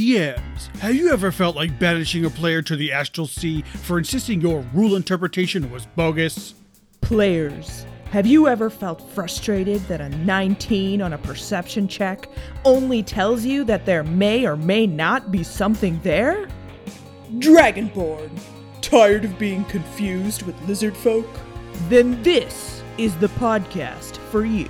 DMs, have you ever felt like banishing a player to the astral sea for insisting your rule interpretation was bogus? Players, have you ever felt frustrated that a 19 on a perception check only tells you that there may or may not be something there? Dragonborn, tired of being confused with lizard folk? Then this is the podcast for you.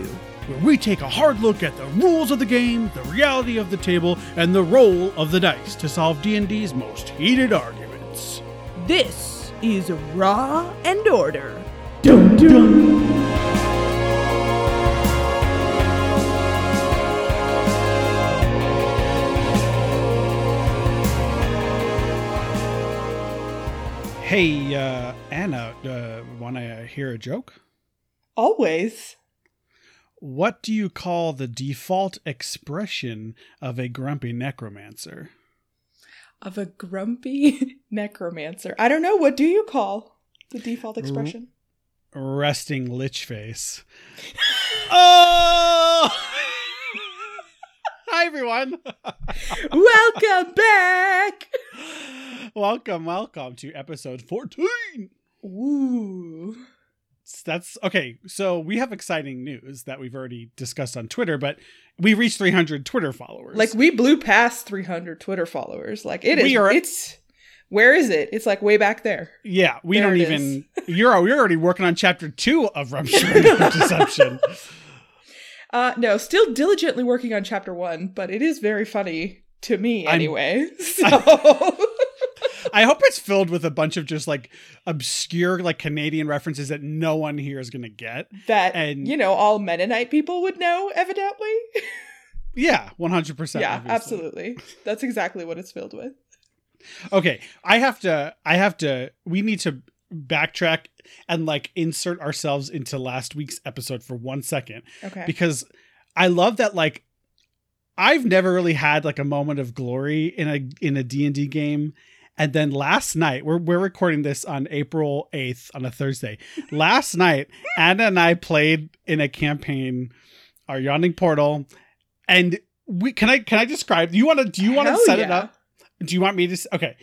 Where we take a hard look at the rules of the game, the reality of the table, and the role of the dice to solve D&D's most heated arguments. This is Raw and Order. Dun dun! Hey, uh, Anna, uh, want to hear a joke? Always. What do you call the default expression of a grumpy necromancer? Of a grumpy necromancer. I don't know. What do you call the default expression? Resting lich face. oh! Hi, everyone. Welcome back. welcome, welcome to episode 14. Ooh. That's okay. So we have exciting news that we've already discussed on Twitter, but we reached 300 Twitter followers. Like we blew past 300 Twitter followers. Like it is. We are- it's where is it? It's like way back there. yeah, we There don't even. You're you're already working on chapter two of Rupture and Deception. Uh no, still diligently working on chapter one, but it is very funny to me I'm- anyway. So I hope it's filled with a bunch of just like obscure like Canadian references that no one here is gonna get. that And- you know all Mennonite people would know, evidently. Yeah, 100. percent yeah, absolutely. That's exactly what it's filled with. Okay, I have to. I have to. We need to backtrack and like insert ourselves into last week's episode for one second Okay. because I love that like I've never really had like a moment of glory in a in a D&D game and then last night we're we're recording this on April 8th on a Thursday. last night Anna and I played in a campaign our yawning portal and we can I can I describe do you want to do you want to set it up? Do you want me to Okay.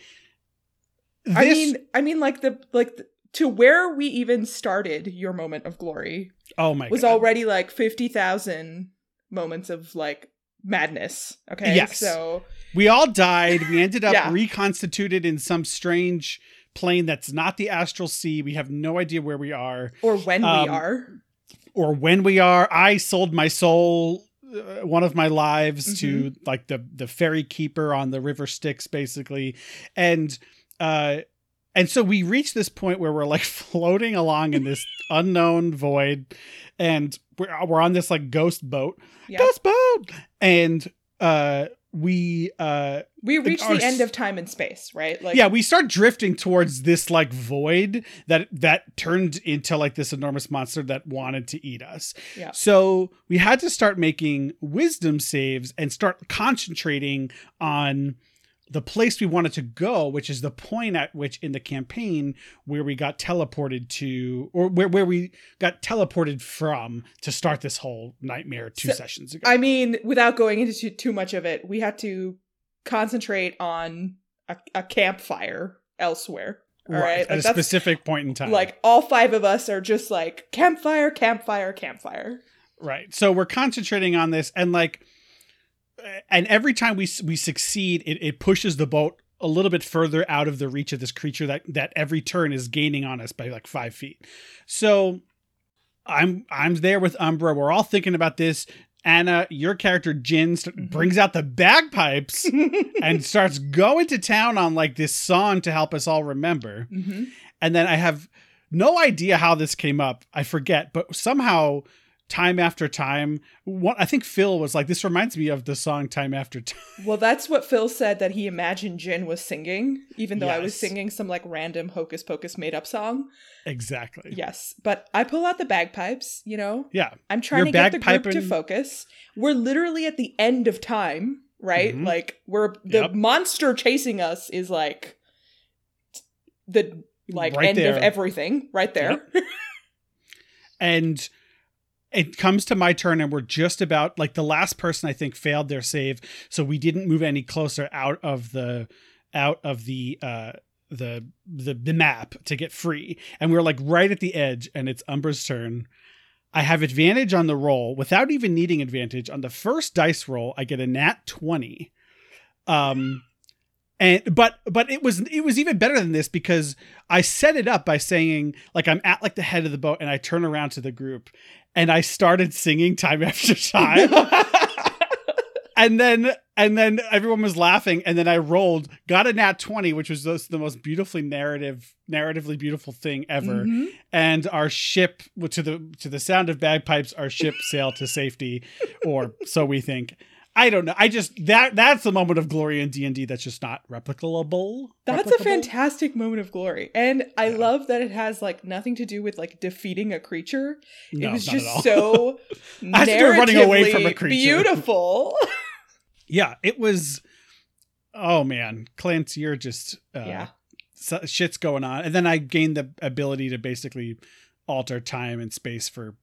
I mean, I mean, like the like the, to where we even started your moment of glory oh my was God. already like fifty thousand moments of like madness. Okay, Yes. so We all died. We ended up Yeah. reconstituted in some strange plane that's not the astral sea. We have no idea where we are or when Um, we are. or when we are. I sold my soul, uh, one of my lives, to Mm-hmm. like the the ferry keeper on the river Styx, basically, and uh, and so we reach this point where we're like floating along in this unknown void, and we're we're on this like ghost boat, ghost boat, and uh, we uh We reached our the end of time and space, right? Like yeah we start drifting towards this like void that that turned into like this enormous monster that wanted to eat us Yeah. so we had to start making wisdom saves and start concentrating on the place we wanted to go which is the point at which in the campaign where we got teleported to or where, where we got teleported from to start this whole nightmare two So, sessions ago I mean, without going into too, too much of it, we had to concentrate on a, a campfire elsewhere. All right, at Like, a specific point in time Like all five of us are just like campfire, campfire, campfire. Right. So we're concentrating on this and like and every time we we succeed it, it pushes the boat a little bit further out of the reach of this creature that that every turn is gaining on us by like 5 feet. So I'm I'm there with Umbra. We're all thinking about this. Anna, your character Jin st- Mhm. brings out the bagpipes and starts going to town on like this song to help us all remember. hmm And then I have no idea how this came up. I forget, but somehow time after time, what I think Phil was like, this reminds me of the song Time After Time. Well, that's what Phil said that he imagined Jin was singing, even though I was singing some like random hocus pocus made up song. Exactly. Yes, but I pull out the bagpipes. You know, Yeah. I'm trying You're to get the group to focus. We're literally at the end of time, right? Mhm. Like we're the Yep. monster chasing us is like the like Right end of everything right there. And it comes to my turn and we're just about like the last person I think failed their save, so we didn't move any closer out of the out of the uh the the, the map to get free. And we we're like right at the edge and it's Umbra's turn. I have advantage on the roll without even needing advantage. On the first dice roll, I get a nat 20. Um and but but it was it was even better than this because I set it up by saying like I'm at like the head of the boat and I turn around to the group and I started singing time after time. and then and then everyone was laughing and then i rolled got a nat 20 which was the most beautifully narrative narratively beautiful thing ever Mhm. and our ship to the to the sound of bagpipes our ship sailed to safety or so we think i don't know i just that that's the moment of glory in d&d that's just not replicable That's a fantastic moment of glory. And I Yeah. love that it has like nothing to do with like defeating a creature. no, it was just so I running away from a narratively creature. Beautiful. yeah it was oh man clint you're just uh, yeah. so, shit's going on and then i gained the ability to basically alter time and space for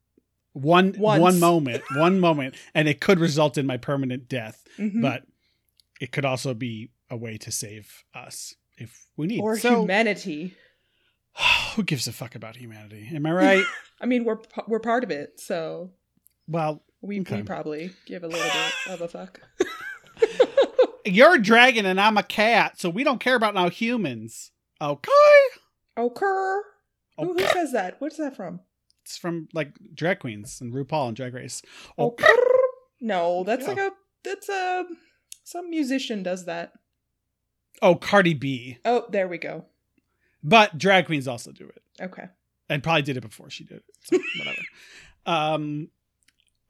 one Once. one moment one moment and it could result in my permanent death Mhm. but it could also be a way to save us if we need or so humanity. who gives a fuck about humanity am i right I mean, we're we're part of it, so well we, Okay. we probably give a little bit of a fuck. you're a dragon and i'm a cat so we don't care about no humans okay Okay. Who, who says that? What's that from? It's from like drag queens and rupaul and drag race Oh No, that's Yeah. like a that's a some musician does that. oh cardi b Oh, there we go. But drag queens also do it, Okay. and probably did it before she did it. So whatever. um.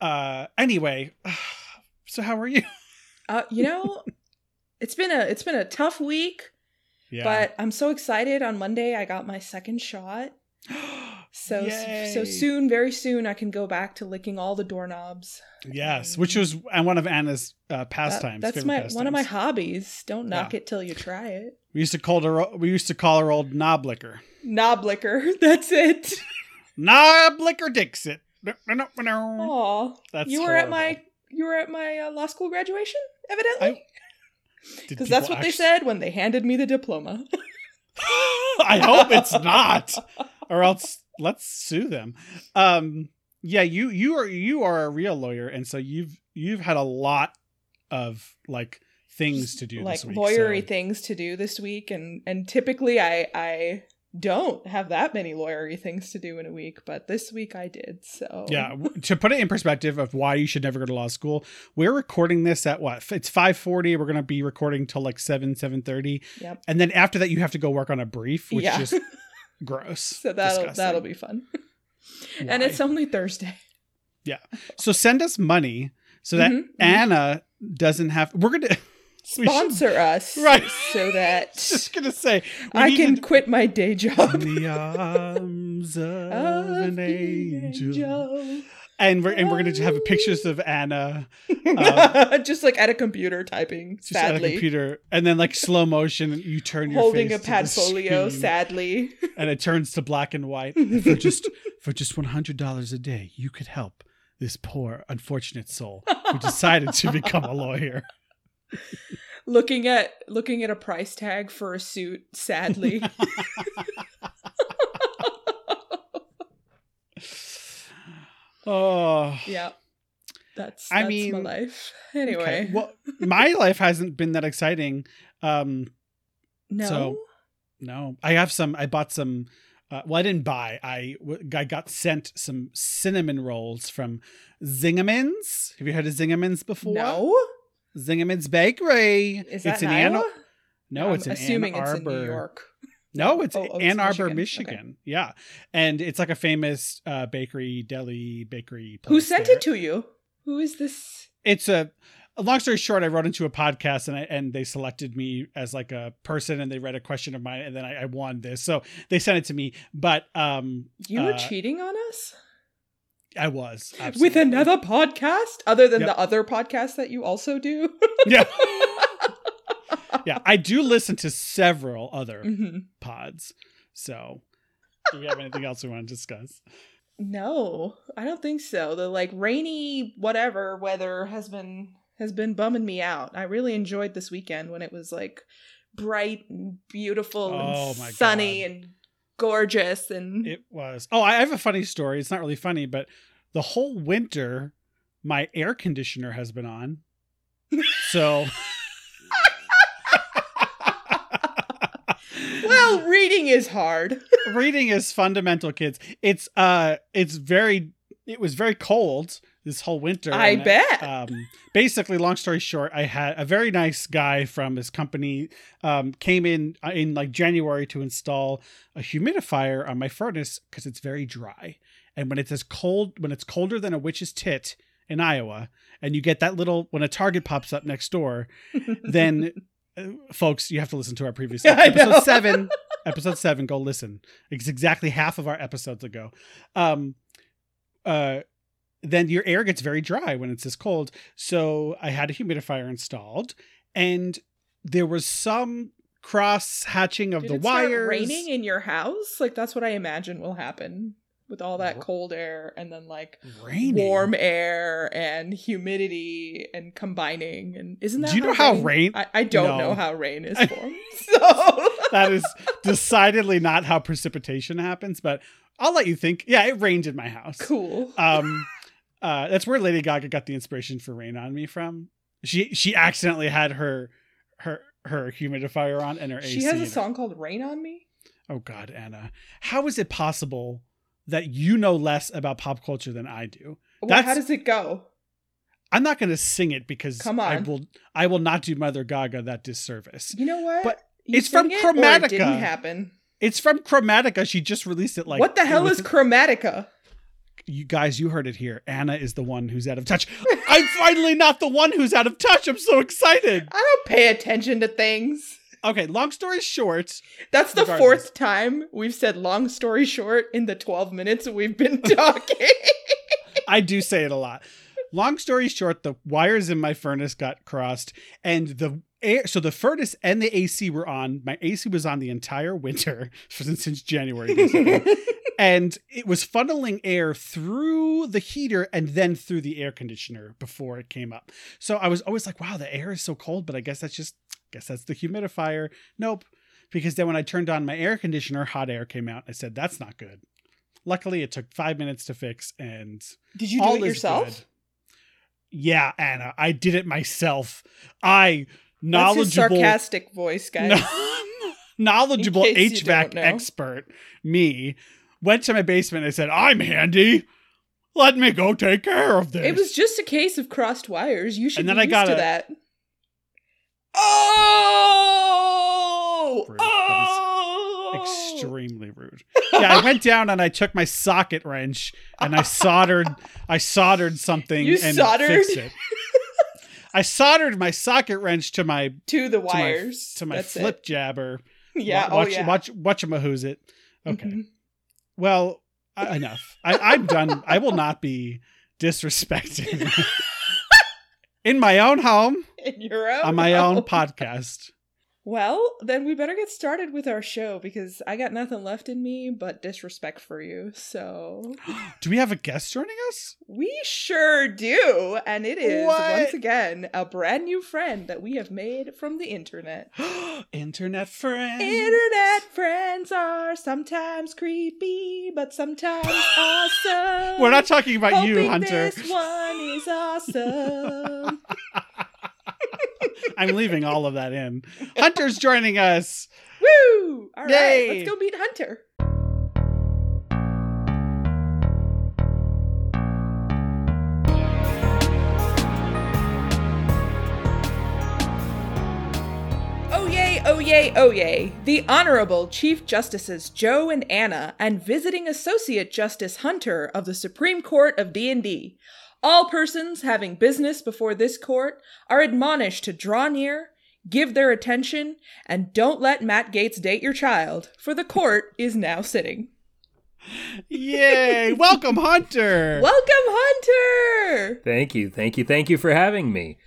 Uh. Anyway, so how are you? Uh, you know, it's been a it's been a tough week, Yeah. but I'm so excited. On Monday, I got my second shot. So Yay. so soon, very soon, I can go back to licking all the doorknobs. Yes, which was and one of Anna's uh, That- pastimes. that's favorite my one of my hobbies. Don't knock Yeah. it till you try it. We used to call her. We used to call her old knob licker. Knob licker. That's it. Knob licker Dixit. That's Aw, you were at my you were at my uh, law school graduation, evidently. Because that's what they said when they handed me the diploma. I hope it's not, or else let's sue them. Um, yeah, you you are you are a real lawyer, and so you've you've had a lot of like things to do like this week. lawyery so- things to do this week and and typically i i don't have that many lawyery things to do in a week but this week i did so Yeah, to put it in perspective of why you should never go to law school, we're recording this at what? It's five forty. We're gonna be recording till like seven seven thirty, Yep. and then after that, you have to go work on a brief, which Yeah. is just gross. so that'll Disgusting. that'll be fun and it's only thursday Yeah. so send us money so that Mhm, mhm. Anna doesn't have. We're gonna. we should- sponsor us Right. so that just gonna say we i can to- quit my day in job the arms of Of an angel. angel. And we're and we're gonna have pictures of Anna Um, just like at a computer typing just at a computer, and then like slow motion, you turn your holding a padfolio screen, sadly. And it turns to black and white. And for just for just one hundred dollars a day, you could help this poor unfortunate soul who decided to become a lawyer. looking at looking at a price tag for a suit sadly Oh, yeah that's I that's mean, my life anyway okay. Well, my life hasn't been that exciting. Um, no so- no, I have some. I bought some. Uh, well, I didn't buy. I w- I got sent some cinnamon rolls from Zingerman's. Have you heard of Zingerman's before? no Zingerman's Bakery. is that it's in. Iowa? No, I'm it's in assuming Ann it's Arbor. in New York No, it's Oh, oh, Ann Arbor, Michigan. Michigan. Yeah, and it's like a famous uh, bakery, deli bakery. who sent there. it to you who is this It's a. A long story short, I wrote into a podcast and I, and they selected me as like a person and they read a question of mine and then I, I won this. So they sent it to me, but um, you were Uh, cheating on us I was with another podcast other than Yep. the other podcast that you also do yeah yeah I do listen to several other hmm pods. So do we have anything else we want to discuss? No, I don't think so. The like rainy whatever weather has been has been bumming me out. I really enjoyed this weekend when it was like bright and beautiful Oh and sunny God. and gorgeous and It was. Oh, I have a funny story. It's not really funny, but the whole winter, my air conditioner has been on. So. Well, reading is hard. reading is fundamental, kids. It's uh, it's very. It was very cold this whole winter. I bet. um, basically, long story short, I had a very nice guy from his company um, came in uh, in like January to install a humidifier on my furnace because it's very dry. And when it's as cold, when it's colder than a witch's tit in Iowa, and you get that little when a target pops up next door, then folks, you have to listen to our previous Yeah, episode seven. episode seven, go listen. It's exactly half of our episodes ago. Um, uh, then your air gets very dry when it's this cold. So I had a humidifier installed, and there was some cross hatching of Did the wires. raining in your house? Like that's what I imagine will happen with all that cold air and then like Raining. warm air and humidity and combining and isn't that Do you know how rain? rain- I, I don't No. know how rain is formed. so that is decidedly not how precipitation happens, but I'll let you think. Yeah, it rained in my house. cool. um uh that's where lady gaga got the inspiration for rain on me from she she accidentally had her her her humidifier on and her AC she has a her- song called Rain on Me. oh god anna how is it possible that you know less about pop culture than i do Well, That's- how does it go? i'm not going to sing it because Come i on. will i will not do mother gaga that disservice You know what? But You it's from it or it Chromatica. didn't happen. it's from chromatica she just released it like what the hell is Chromatica? you guys you heard it here anna is the one who's out of touch i'm finally not the one who's out of touch i'm so excited I don't pay attention to things. Okay long story short That's the Regardless. fourth time we've said long story short in the 12 minutes we've been talking. I do say it a lot. Long story short, the wires in my furnace got crossed, and the air. So the furnace and the AC were on. My AC was on the entire winter since, since January, and it was funneling air through the heater and then through the air conditioner before it came up. So I was always like, "Wow, the air is so cold," but I guess that's just, guess that's the humidifier. Nope, because then when I turned on my air conditioner, hot air came out. I said, "That's not good." Luckily, it took five minutes to fix, and Did you do it yourself? good. Yeah, Anna, I did it myself. I knowledgeable, sarcastic voice, guys. no- knowledgeable In case you HVAC expert, me, went to my basement and said, "I'm handy. Let me go take care of this." It was just a case of crossed wires. You should And then I got to a- that. Oh! Rude. Oh! extremely rude. Yeah, I went down and I took my socket wrench and I soldered I soldered something You and soldered? fixed it. I soldered my socket wrench to my to the to my, wires. to my flip It. jabber. Yeah. Watch, oh yeah. watch watch him who's it. Okay. Mhm. Well, I, enough. I, I'm done. I will not be disrespecting in my own home In your own on my own podcast. Well, then we better get started with our show because I got nothing left in me but disrespect for you. So Do we have a guest joining us? we sure do. And it is What? once again a brand new friend that we have made from the internet. Internet friend. Internet friends are sometimes creepy, but sometimes awesome. We're not talking about you, Hoping Hunter. This one is awesome. I'm leaving all of that in. Hunter's joining us. Woo! All right, let's go meet Hunter. Oh yay, oh yay, oh yay. The Honorable Chief Justices Joe and Anna and Visiting Associate Justice Hunter of the Supreme Court of D&D. All persons having business before this court are admonished to draw near, give their attention, and don't let Matt Gaetz date your child, for the court is now sitting. Yay! Welcome, Hunter. Welcome, Hunter! Thank you, thank you, thank you for having me.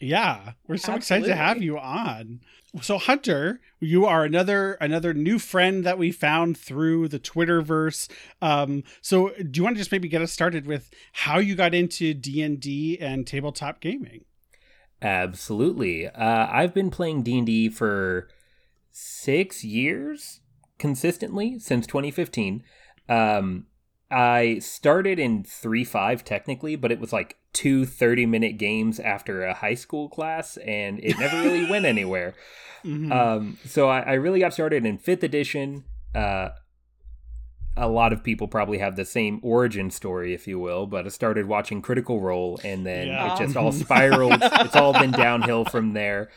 Yeah, we're so excited to have you on. So Hunter, you are another another new friend that we found through the Twitterverse. Um, so do you want to just maybe get us started with how you got into D and D and tabletop gaming? Absolutely. Uh, I've been playing D&D for six years consistently since 2015. Um, I started in three five technically, but it was like two 30-minute games after a high school class, and it never really went anywhere. Mhm. Um, so I, I really got started in 5th edition. Uh, a lot of people probably have the same origin story, if you will, but I started watching Critical Role, and then Yeah. it just all spiraled. it's all been downhill from there.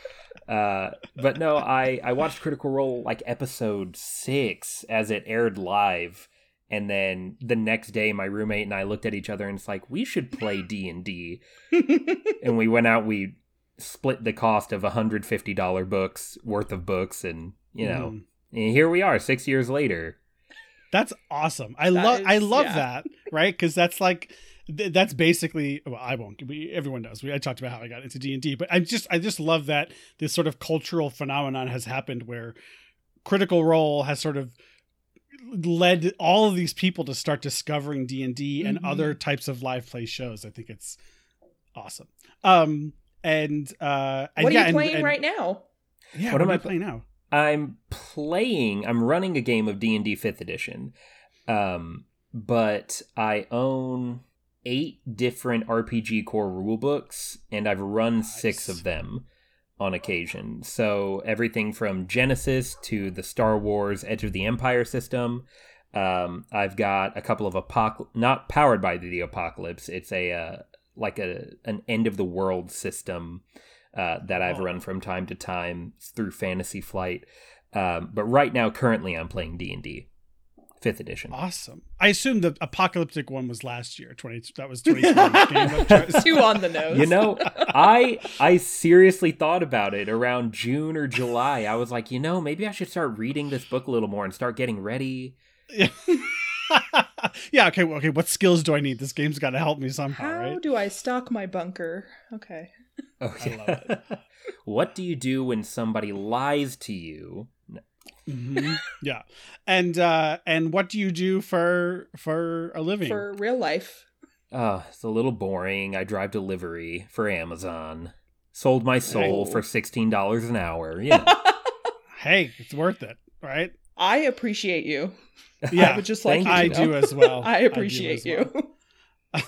Uh, but no, I I watched Critical Role like episode six as it aired live, and then the next day, my roommate and I looked at each other and it's like we should play D and D, and we went out. We split the cost of hundred fifty dollar books worth of books, and you know, Mhm. and here we are, six years later. That's awesome. I That love I love yeah. that, right? Cuz that's like th- that's basically well I won't we, everyone knows. We I talked about how I got into D&D, but I just I just love that this sort of cultural phenomenon has happened where Critical Role has sort of led all of these people to start discovering D&D and Mhm. other types of live play shows. I think it's awesome. Um and uh and what yeah, are you playing and- right now? Yeah, What what, am am I I pl- playing now? I'm playing. I'm running a game of D and D Fifth Edition, um, but I own eight different RPG core rule books, and I've run six of them on occasion. So everything from Genesys to the Star Wars Edge of the Empire system. Um, I've got a couple of apoc not powered by the apocalypse. It's a uh, like a an end of the world system uh, that I've Oh. run from time to time through Fantasy Flight. Um, but right now, currently, I'm playing D and D, fifth edition. Awesome. I assume the apocalyptic one was last year. Twenty. That was twenty twenty game of choice. Two on the nose. You know, I I seriously thought about it around June or July. I was like, you know, maybe I should start reading this book a little more and start getting ready. Yeah. yeah. Okay. well, Okay. What skills do I need? This game's got to help me somehow, How right? do I stock my bunker? Okay. Oh, I love what do you do when somebody lies to you? Mhm. Yeah. And uh and what do you do for for a living? For real life. Oh, it's a little boring. I drive delivery for Amazon. Sold my soul Oh. for sixteen dollars an hour. Yeah. hey, it's worth it, right? I appreciate you. Yeah. I would just like you I to do as well. I appreciate as you. well.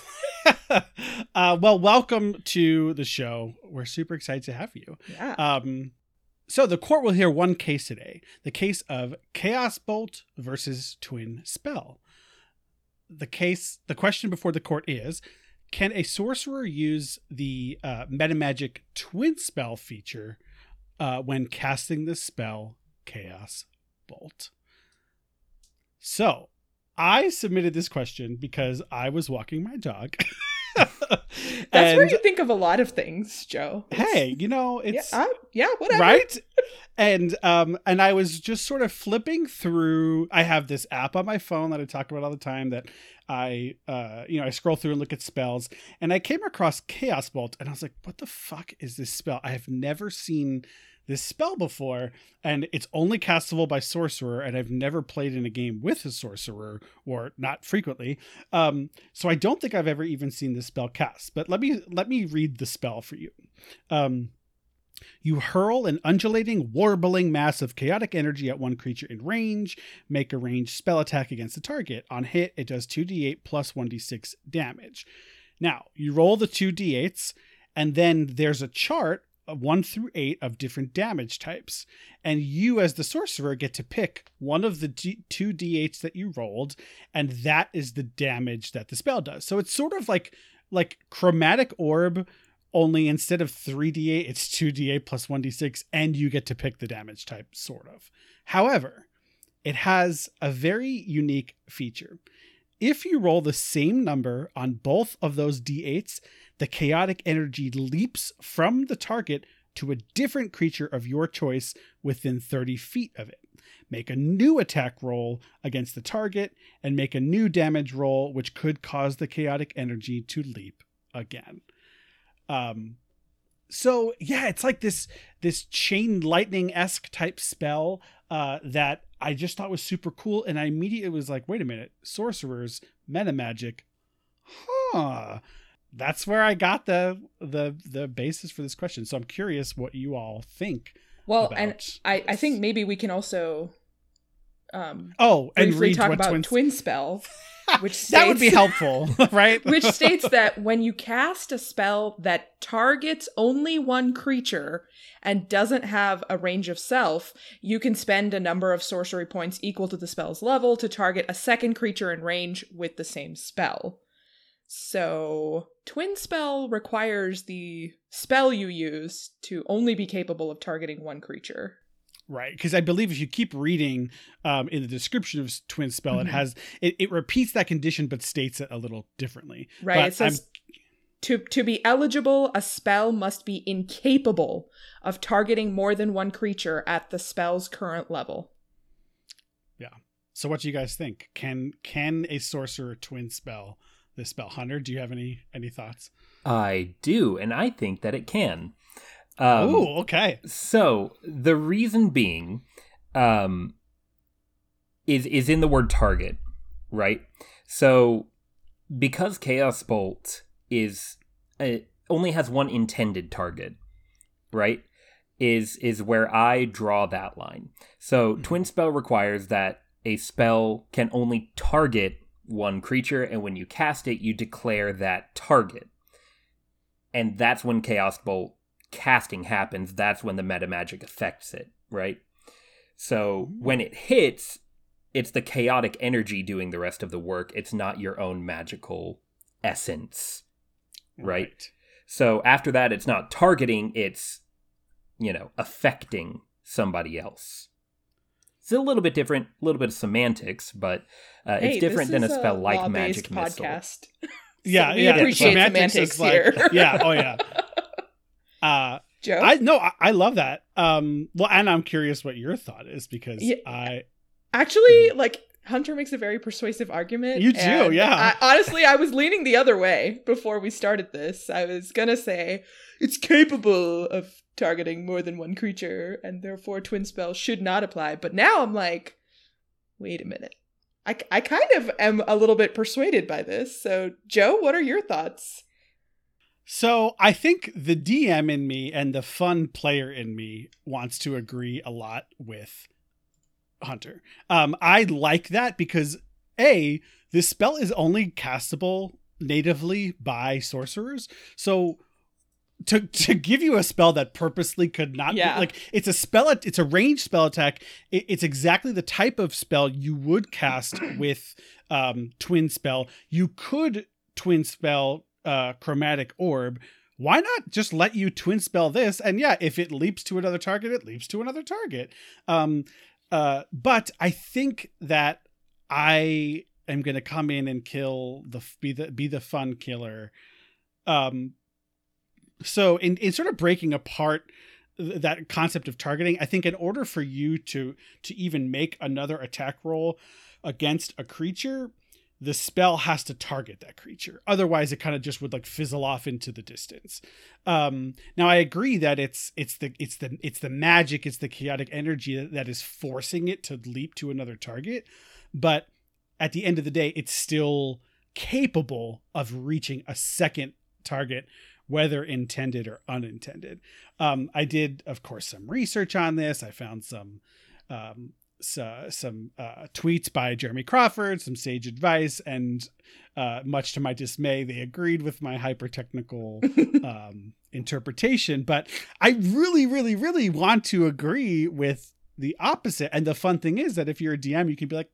uh, well, welcome to the show. We're super excited to have you. Yeah. Um, so the court will hear one case today: the case of Chaos Bolt versus Twin Spell. The case, the question before the court is: Can a sorcerer use the uh, Metamagic Twin Spell feature uh, when casting the spell Chaos Bolt? So, I submitted this question because I was walking my dog. That's where you think of a lot of things, Joe. It's- hey, you know, Yeah, it's I- yeah, whatever. right and um and i was just sort of flipping through i have this app on my phone that i talk about all the time that i uh you know i scroll through and look at spells and i came across chaos bolt and i was like what the fuck is this spell i have never seen this spell before and it's only castable by sorcerer and i've never played in a game with a sorcerer or not frequently um so i don't think i've ever even seen this spell cast but let me let me read the spell for you um you hurl an undulating, warbling mass of chaotic energy at one creature in range. Make a ranged spell attack against the target. On hit, it does 2d8 plus 1d6 damage. Now, you roll the 2d8s, and then there's a chart 1 through 8 of different damage types. And you, as the sorcerer, get to pick one of the D- two d8s that you rolled, and that is the damage that the spell does. So it's sort of like like chromatic orb only instead of 3d8 it's 2d8 plus 1d6 and you get to pick the damage type sort of however it has a very unique feature if you roll the same number on both of those d8s the chaotic energy leaps from the target to a different creature of your choice within 30 feet of it. Make a new attack roll against the target and make a new damage roll which could cause the chaotic energy to leap again. Um so yeah, it's like this this chain lightning esque type spell uh, that I just thought was super cool, and I immediately was like, wait a minute, sorcerers, meta magic, huh? That's where I got the the the basis for this question. So I'm curious what you all think. Well, and I, I think maybe we can also um Oh, and read talk about twin, twin spell, which states, that would be helpful, right? which states that when you cast a spell that targets only one creature and doesn't have a range of self, you can spend a number of sorcery points equal to the spell's level to target a second creature in range with the same spell. So, twin spell requires the spell you use to only be capable of targeting one creature. Right, because I believe if you keep reading um, in the description of Twin Spell, Mhm. it has it, it repeats that condition but states it a little differently. Right. But it says to to be eligible, a spell must be incapable of targeting more than one creature at the spell's current level. Yeah. So, what do you guys think? Can can a sorcerer twin spell this spell? Hunter, do you have any any thoughts? I do, and I think that it can. Um, oh, okay. So the reason being, um, is is in the word target, right? So because Chaos Bolt is uh, only has one intended target, right? Is is where I draw that line. So Twin Spell requires that a spell can only target one creature, and when you cast it, you declare that target. And that's when Chaos Bolt casting happens, that's when the meta magic affects it, right? So mm-hmm. when it hits, it's the chaotic energy doing the rest of the work. It's not your own magical essence. Right. So after that, it's not targeting, it's, you know, affecting somebody else. It's a little bit different, a little bit of semantics, but uh, Hey, it's different than a is spell like law-based Magic Missile. podcast. Yeah, we yeah. appreciate semantics semantics is like- here. yeah. Oh, yeah. Uh, Joe, I no, I, I love that. Um, well, and I'm curious what your thought is because Yeah. I actually like Hunter makes a very persuasive argument. You do, yeah. I, honestly, I was leaning the other way before we started this. I was gonna say it's capable of targeting more than one creature, and therefore twin spell should not apply. But now I'm like, wait a minute. I, I kind of am a little bit persuaded by this. So, Joe, what are your thoughts? So I think the DM in me and the fun player in me wants to agree a lot with Hunter. Um, I like that because a this spell is only castable natively by sorcerers. So to to give you a spell that purposely could not Yeah. be, like it's a spell it's a ranged spell attack it, it's exactly the type of spell you would cast with um twin spell you could twin spell uh chromatic orb why not just let you twin spell this and yeah if it leaps to another target it leaps to another target um uh but i think that i am going to come in and kill the be the be the fun killer. Um so in, in sort of breaking apart that concept of targeting i think in order for you to to even make another attack roll against a creature the spell has to target that creature otherwise it kind of just would like fizzle off into the distance um now i agree that it's it's the it's the it's the magic it's the chaotic energy that, is forcing it to leap to another target but at the end of the day it's still capable of reaching a second target whether intended or unintended. Um, I did, of course, some research on this. I found some um, so, some uh, tweets by Jeremy Crawford, some sage advice, and uh, much to my dismay, they agreed with my hyper technical um, interpretation. But I really, really, really want to agree with the opposite. And the fun thing is that if you're a DM, you can be like,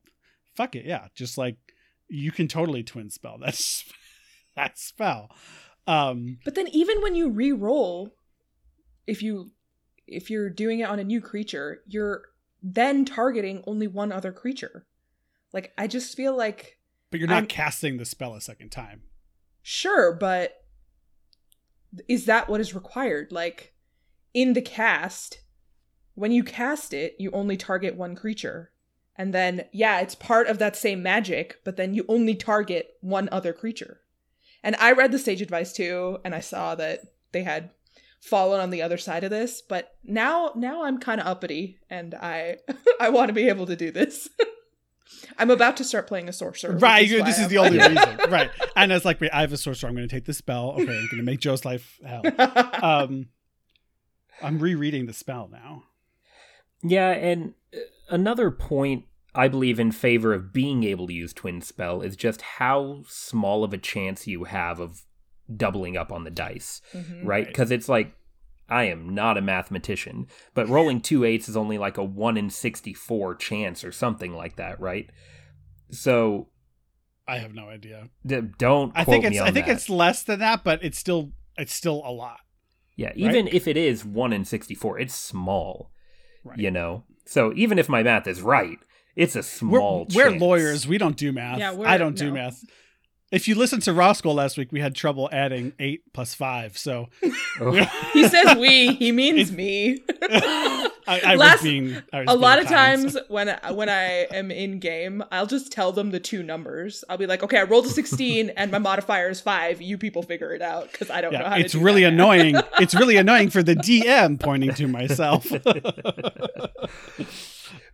"Fuck it, yeah," just like you can totally twin spell that's that spell. Um, But then even when you re-roll, if you if you're doing it on a new creature, you're then targeting only one other creature. Like I just feel like but you're not I'm- casting the spell a second time. sure, but is that what is required? Like in the cast, when you cast it, you only target one creature. And then yeah, it's part of that same magic, but then you only target one other creature. And I read the sage advice too, and I saw that they had fallen on the other side of this, but now now I'm kind of uppity and I I want to be able to do this. I'm about to start playing a sorcerer. Right, is this is I'm the only reason. Right. And it's like, wait, I have a sorcerer. I'm going to take the spell. Okay, I'm going to make Joe's life hell. Um, I'm rereading the spell now. Yeah, and uh, another point I believe in favor of being able to use Twin Spell is just how small of a chance you have of doubling up on the dice, Mhm. right? Right. Because it's like, I am not a mathematician, but rolling two eights is only like a 1 in 64 chance or something like that, right? So I have no idea. d- don't I quote think me it's on I think that. it's less than that, but it's still it's still a lot. Yeah, even if it is 1 in 64, it's small, Right. you know? So even if my math is right, it's a We're, small we're lawyers. We don't do math. Yeah, we're- I don't do math. If you listened to Raw School last week, we had trouble adding eight plus five. So Oh. He says we, he means me. I, I Last- was being. I was a being lot of kind. times when I, when I am in game, I'll just tell them the two numbers. I'll be like, "Okay, I rolled a 16 and my modifier is 5. You people figure it out cuz I don't know how it's to do it. It's really that. annoying. It's really annoying for the DM pointing to myself.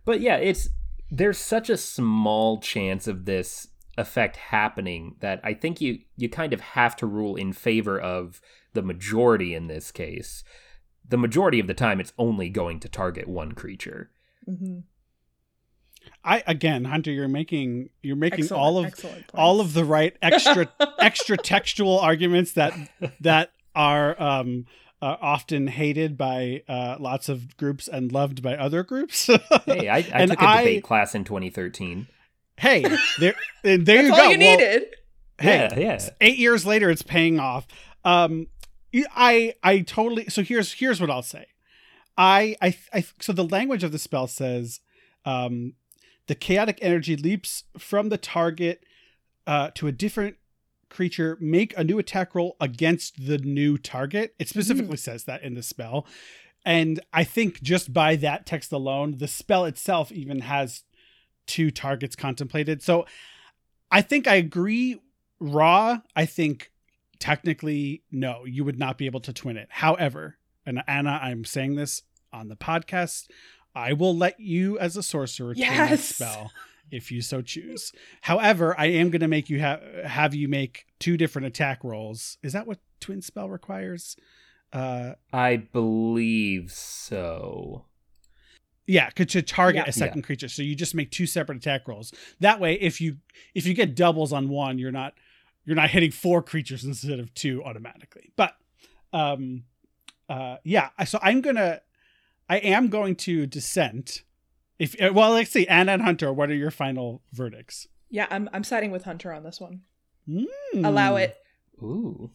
but yeah, it's there's such a small chance of this effect happening that I think you you kind of have to rule in favor of the majority in this case. The majority of the time it's only going to target one creature. Mhm. I again, Hunter, you're making you're making Excellent, all of all of the right extra extra textual arguments that that are um uh, often hated by uh, lots of groups and loved by other groups. Hey, I, I took a I- debate class in 2013. Hey, there, and there That's you all go. you Well, needed. hey, yeah, yeah. eight years later, it's paying off. Um, I I totally. So here's here's what I'll say. I I I so the language of the spell says, um, the chaotic energy leaps from the target uh, to a different creature. Make a new attack roll against the new target. It specifically says that in the spell. And I think just by that text alone, the spell itself even has two targets contemplated. So I think I agree. Raw, I think technically, no, you would not be able to twin it. However, and Anna, I'm saying this on the podcast, I will let you as a sorcerer twin that spell if you so choose. However, I am going to make you have have you make two different attack rolls. Is that what twin spell requires? Uh I believe so. Yeah, could to target Yeah. a second creature. So you just make two separate attack rolls. That way, if you if you get doubles on one, you're not you're not hitting four creatures instead of two automatically. But um uh yeah, so I'm gonna I am going to dissent. If uh, well, let's see, Anna and Hunter, what are your final verdicts? Yeah, I'm I'm siding with Hunter on this one. Hmm. Allow it. Ooh.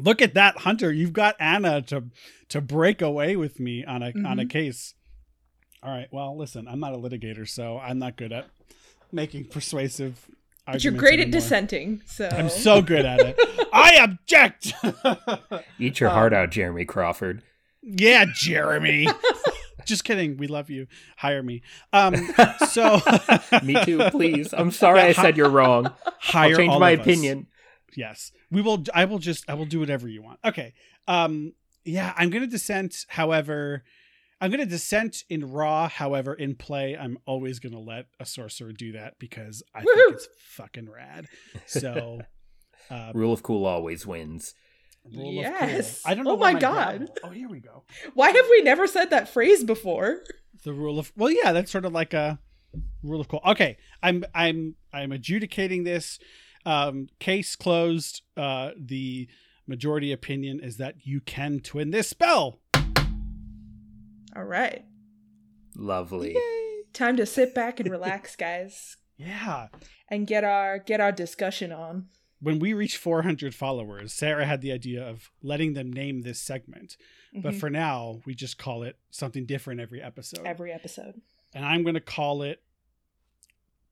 Look at that, Hunter. You've got Anna to to break away with me on a on a Mhm. case. All right. Well, listen, I'm not a litigator, so I'm not good at making persuasive. But you're arguments great at dissenting, so I'm so good at it. I object. Eat your Um, heart out, Jeremy Crawford. yeah, Jeremy. Just kidding. We love you. Hire me. Um. So Me too, please. I'm sorry I said you're wrong. Hire I'll change all my of us. opinion. yes we will i will just i will do whatever you want okay um yeah i'm gonna dissent however i'm gonna dissent in raw however in play i'm always gonna let a sorcerer do that because i Woohoo! think it's fucking rad so uh Rule of cool always wins. rule Yes. of cool. i don't know Oh where my God. gavel- oh here we go why have we never said that phrase before? the rule of well yeah that's sort of like a rule of cool okay i'm i'm i'm adjudicating this um case closed uh the majority opinion is that you can twin this spell All right. Lovely. Time to sit back and relax, guys, yeah and get our get our discussion on. when we reach 400 followers sarah had the idea of letting them name this segment but Mhm. for now we just call it something different every episode every episode. and i'm going to call it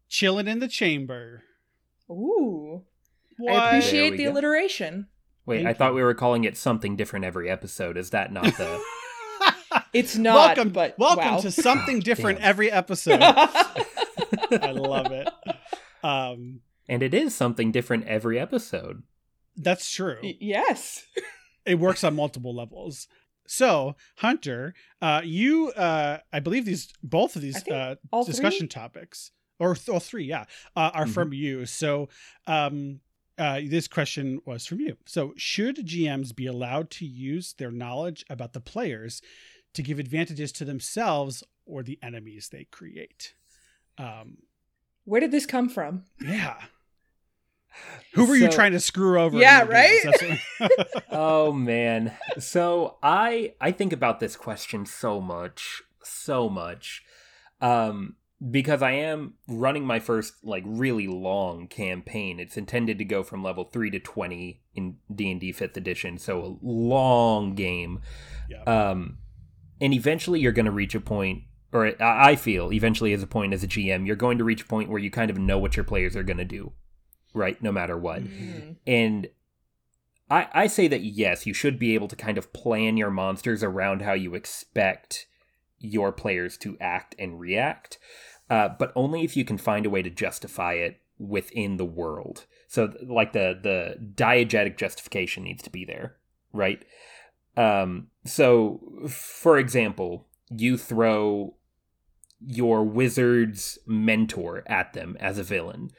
chilling in the chamber Ooh. what? I appreciate the go. alliteration. Wait, Thank I thought we were calling it something different every episode. Is that not the It's not, welcome but welcome wow. to something different Damn. every episode I love it. Um, And it is something different every episode. that's true. Y- yes. it works on multiple levels. So, Hunter, uh, you, uh, I believe these both of these uh, discussion three? topics, or th- all three, yeah, uh, are mm-hmm. from you. So, um, uh, this question was from you. So, should GMs be allowed to use their knowledge about the players to give advantages to themselves or the enemies they create? Um, Where did this come from? Yeah. Who were so, you trying to screw over? Yeah, right. oh man. So I I think about this question so much, so much, um, because I am running my first like really long campaign. It's intended to go from level three to twenty in D and D Fifth Edition, so a long game. Yeah. Um, and eventually you're going to reach a point or I feel eventually as a point as a GM, you're going to reach a point where you kind of know what your players are going to do right? No matter what. Mm-hmm. And I, I say that yes, you should be able to kind of plan your monsters around how you expect your players to act and react, uh, but only if you can find a way to justify it within the world. So, like the the diegetic justification needs to be there, right? Um, so, for example, you throw your wizard's mentor at them as a villain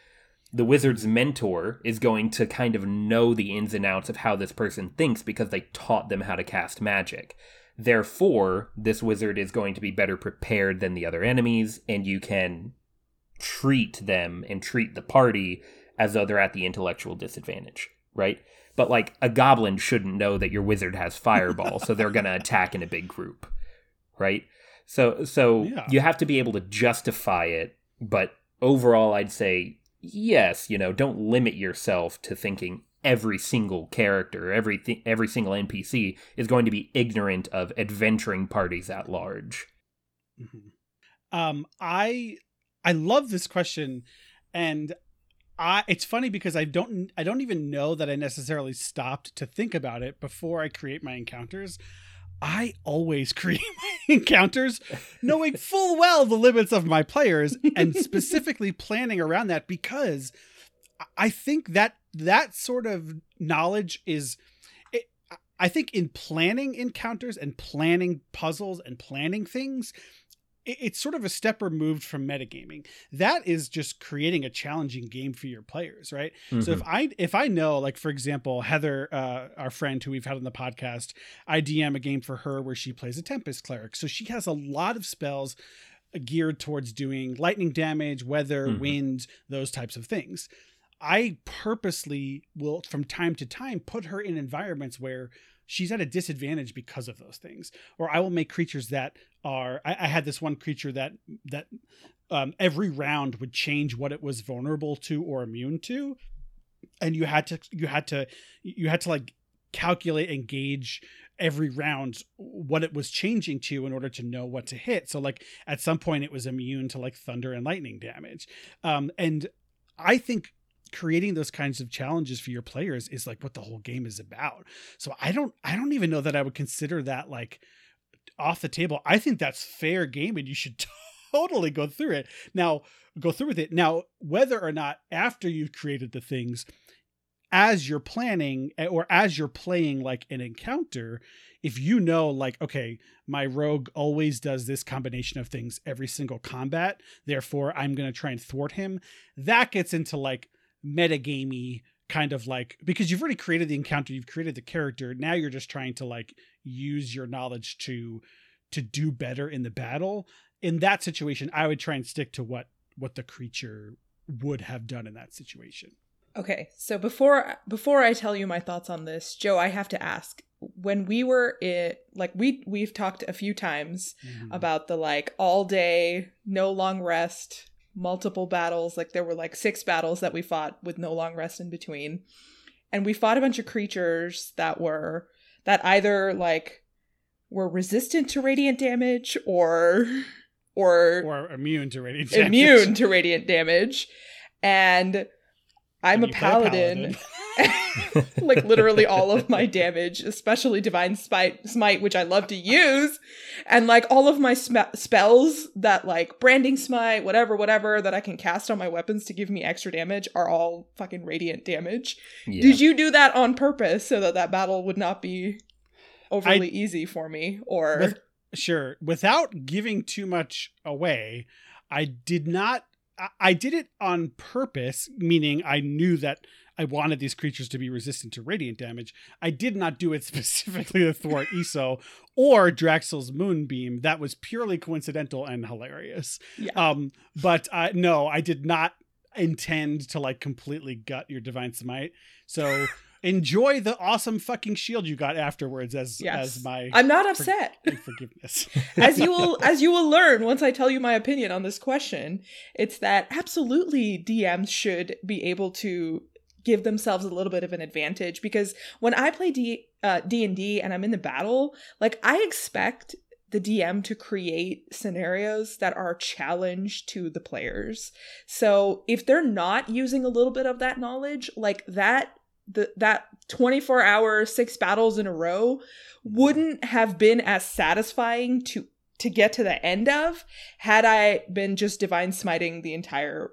the wizard's mentor is going to kind of know the ins and outs of how this person thinks because they taught them how to cast magic. Therefore, this wizard is going to be better prepared than the other enemies, and you can treat them and treat the party as though they're at the intellectual disadvantage, right? But like a goblin shouldn't know that your wizard has fireball, so they're going to attack in a big group, right? So so yeah. you have to be able to justify it, but overall I'd say yes, you know, don't limit yourself to thinking every single character, every th- every single NPC is going to be ignorant of adventuring parties at large. Mm-hmm. Um, I I love this question, and I it's funny because I don't I don't even know that I necessarily stopped to think about it before I create my encounters. I always create my encounters knowing full well the limits of my players and specifically planning around that because I think that that sort of knowledge is it, I think in planning encounters and planning puzzles and planning things it's sort of a step removed from metagaming. That is just creating a challenging game for your players, right? Mm-hmm. So if mm-hmm. I if I know, like for example, Heather, uh, our friend who we've had on the podcast, I DM a game for her where she plays a Tempest cleric, so she has a lot of spells geared towards doing lightning damage, weather, mm-hmm. wind, those types of things. I purposely will, from time to time, put her in environments where she's at a disadvantage because of those things. Or i will make creatures that are i, I had this one creature that that um, every round would change what it was vulnerable to or immune to. And you had to you had to you had to like calculate and gauge every round what it was changing to in order to know what to hit. So like at some point it was immune to like thunder and lightning damage. Um and i think creating those kinds of challenges for your players is like what the whole game is about. So I don't I don't even know that I would consider that like off the table. I think that's fair game and you should totally go through it. Now, go through with it. Now, whether or not after you've created the things as you're planning eh, or as you're playing like an encounter, if you know like okay, my rogue always does this combination of things every single combat, therefore I'm going to try and thwart him, that gets into like metagamey kind of like because you've already created the encounter, you've created the character. Now you're just trying to like use your knowledge to to do better in the battle. In that situation, I would try and stick to what what the creature would have done in that situation. Okay, so before before I tell you my thoughts on this, Joe, I have to ask when we were it like we we've talked a few times mm. about the like all day no long rest multiple battles. Like there were like six battles that we fought with no long rest in between. And we fought a bunch of creatures that were that either like were resistant to radiant damage or or or immune to radiant damage. Immune to radiant damage. And I'm and a paladin. paladin. like literally all of my damage, especially divine smite, smite, which I love to use, and like all of my sm- spells that like branding smite, whatever, whatever that I can cast on my weapons to give me extra damage are all fucking radiant damage. Yeah. Did you do that on purpose so that that battle would not be overly easy for me, or With- sure without giving too much away i did not I- i did it on purpose meaning i knew that i wanted these creatures to be resistant to radiant damage i did not do it specifically to thwart eso or draxel's moonbeam that was purely coincidental and hilarious Yeah. um but i no i did not intend to like completely gut your divine smite so enjoy the awesome fucking shield you got afterwards as Yes. as my I'm not upset. and forgiveness. as you will as you will learn once I tell you my opinion on this question, it's that absolutely DMs should be able to give themselves a little bit of an advantage because when I play D uh, D&D and I'm in the battle, like I expect the DM to create scenarios that are challenge to the players. So if they're not using a little bit of that knowledge, like that the that 24 hour six battles in a row wouldn't have been as satisfying to to get to the end of had I been just divine smiting the entire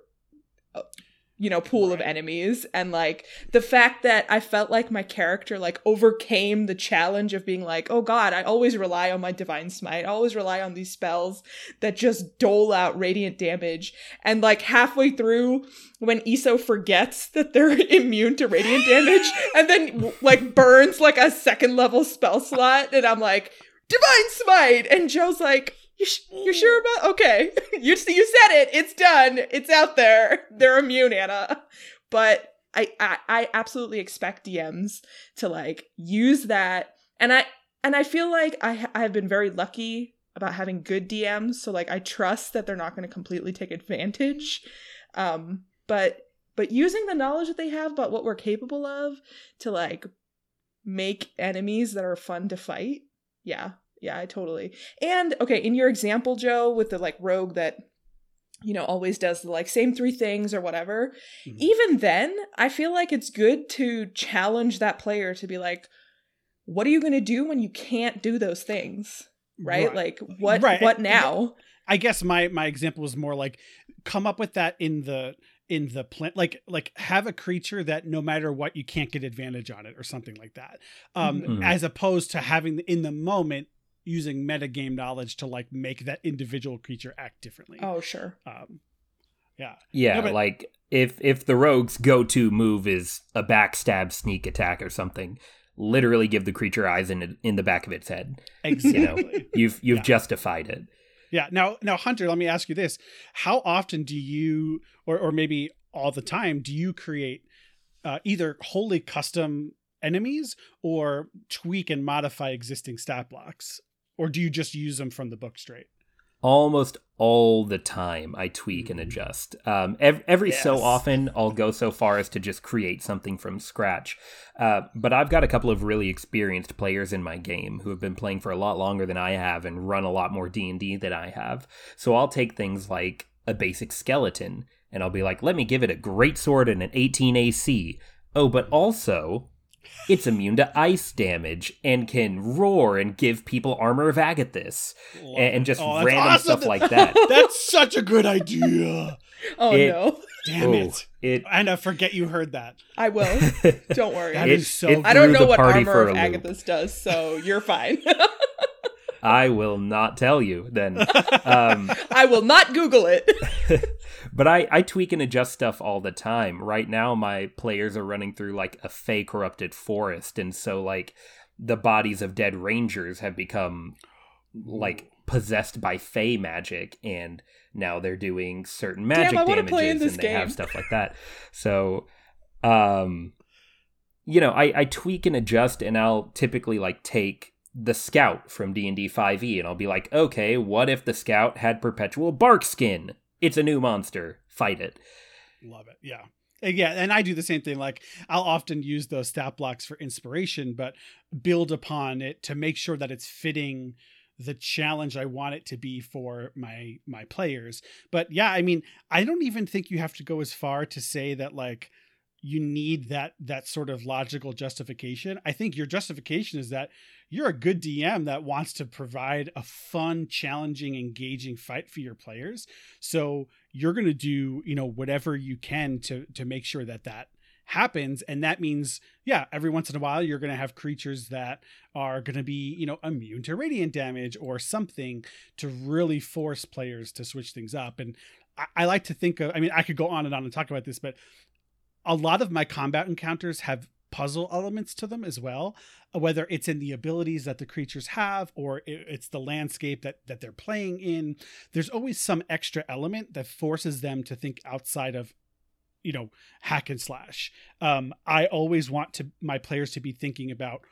you know pool of enemies. And like the fact that I felt like my character like overcame the challenge of being like oh god I always rely on my divine smite. I always rely on these spells that just dole out radiant damage. And like halfway through when Iso forgets that they're immune to radiant damage and then like burns like a second level spell slot and I'm like divine smite! And Joe's like you sh- you're sure about okay. You you said it. It's done. It's out there. They're immune Anna. But I, I I absolutely expect DMs to like use that. And I and I feel like I I have been very lucky about having good DMs so like I trust that they're not going to completely take advantage. Um but but using the knowledge that they have about what we're capable of to like make enemies that are fun to fight yeah yeah i totally and okay in your example joe with the like rogue that you know always does the like same three things or whatever Mhm. even then i feel like it's good to challenge that player to be like what are you going to do when you can't do those things right, like what Right. what now I guess my my example was more like come up with that in the in the plan like like have a creature that no matter what you can't get advantage on it or something like that um Mhm. as opposed to having in the moment using metagame knowledge to like make that individual creature act differently oh sure um yeah Yeah, No, but- like if if the rogue's go-to move is a backstab sneak attack or something, literally give the creature eyes in in the back of its head. exactly You've you've Yeah. justified it. Yeah. Now, now, Hunter, let me ask you this: How often do you, or or maybe all the time, do you create uh, either wholly custom enemies or tweak and modify existing stat blocks, or do you just use them from the book straight? Almost all the time, I tweak and adjust. Um, ev- every so often, I'll go so far as to just create something from scratch. Uh, but I've got a couple of really experienced players in my game who have been playing for a lot longer than I have and run a lot more D and D than I have. So I'll take things like a basic skeleton and I'll be like, let me give it a great sword and an 18 AC. Oh, but also. It's immune to ice damage and can roar and give people armor of Agathys and, and just Oh, random awesome. stuff like that. That's such a good idea. oh It- no Damn Oh, it! it And I forget you heard that. i will don't worry That It- is so. it I don't know what armor of. Agathys does, so you're fine. I will not tell you then. Um, I will not Google it. but I, I tweak and adjust stuff all the time. Right now, my players are running through like a fey corrupted forest, and so like the bodies of dead rangers have become like possessed by fey magic, and now they're doing certain magic I wanna damages, play in this and they have stuff like that. So, um, you know, I, I tweak and adjust, and I'll typically like take the scout from D&D 5e and I'll be like, "Okay, what if the scout had perpetual bark skin? It's a new monster. Fight it." Love it. Yeah. Uh, Yeah, and I do the same thing. Like I'll often use those stat blocks for inspiration, but build upon it to make sure that it's fitting the challenge I want it to be for my my players. But yeah, I mean, I don't even think you have to go as far to say that like you need that that sort of logical justification. I think your justification is that you're a good DM that wants to provide a fun, challenging, engaging fight for your players. So you're going to do, you know, whatever you can to to make sure that that happens and that means yeah every once in a while you're going to have creatures that are going to be you know immune to radiant damage or something to really force players to switch things up and I, I like to think of i mean i could go on and on and talk about this but a lot of my combat encounters have puzzle elements to them as well uh, whether it's in the abilities that the creatures have or it's the landscape that that they're playing in there's always some extra element that forces them to think outside of you know hack and slash. Um i always want to my players to be thinking about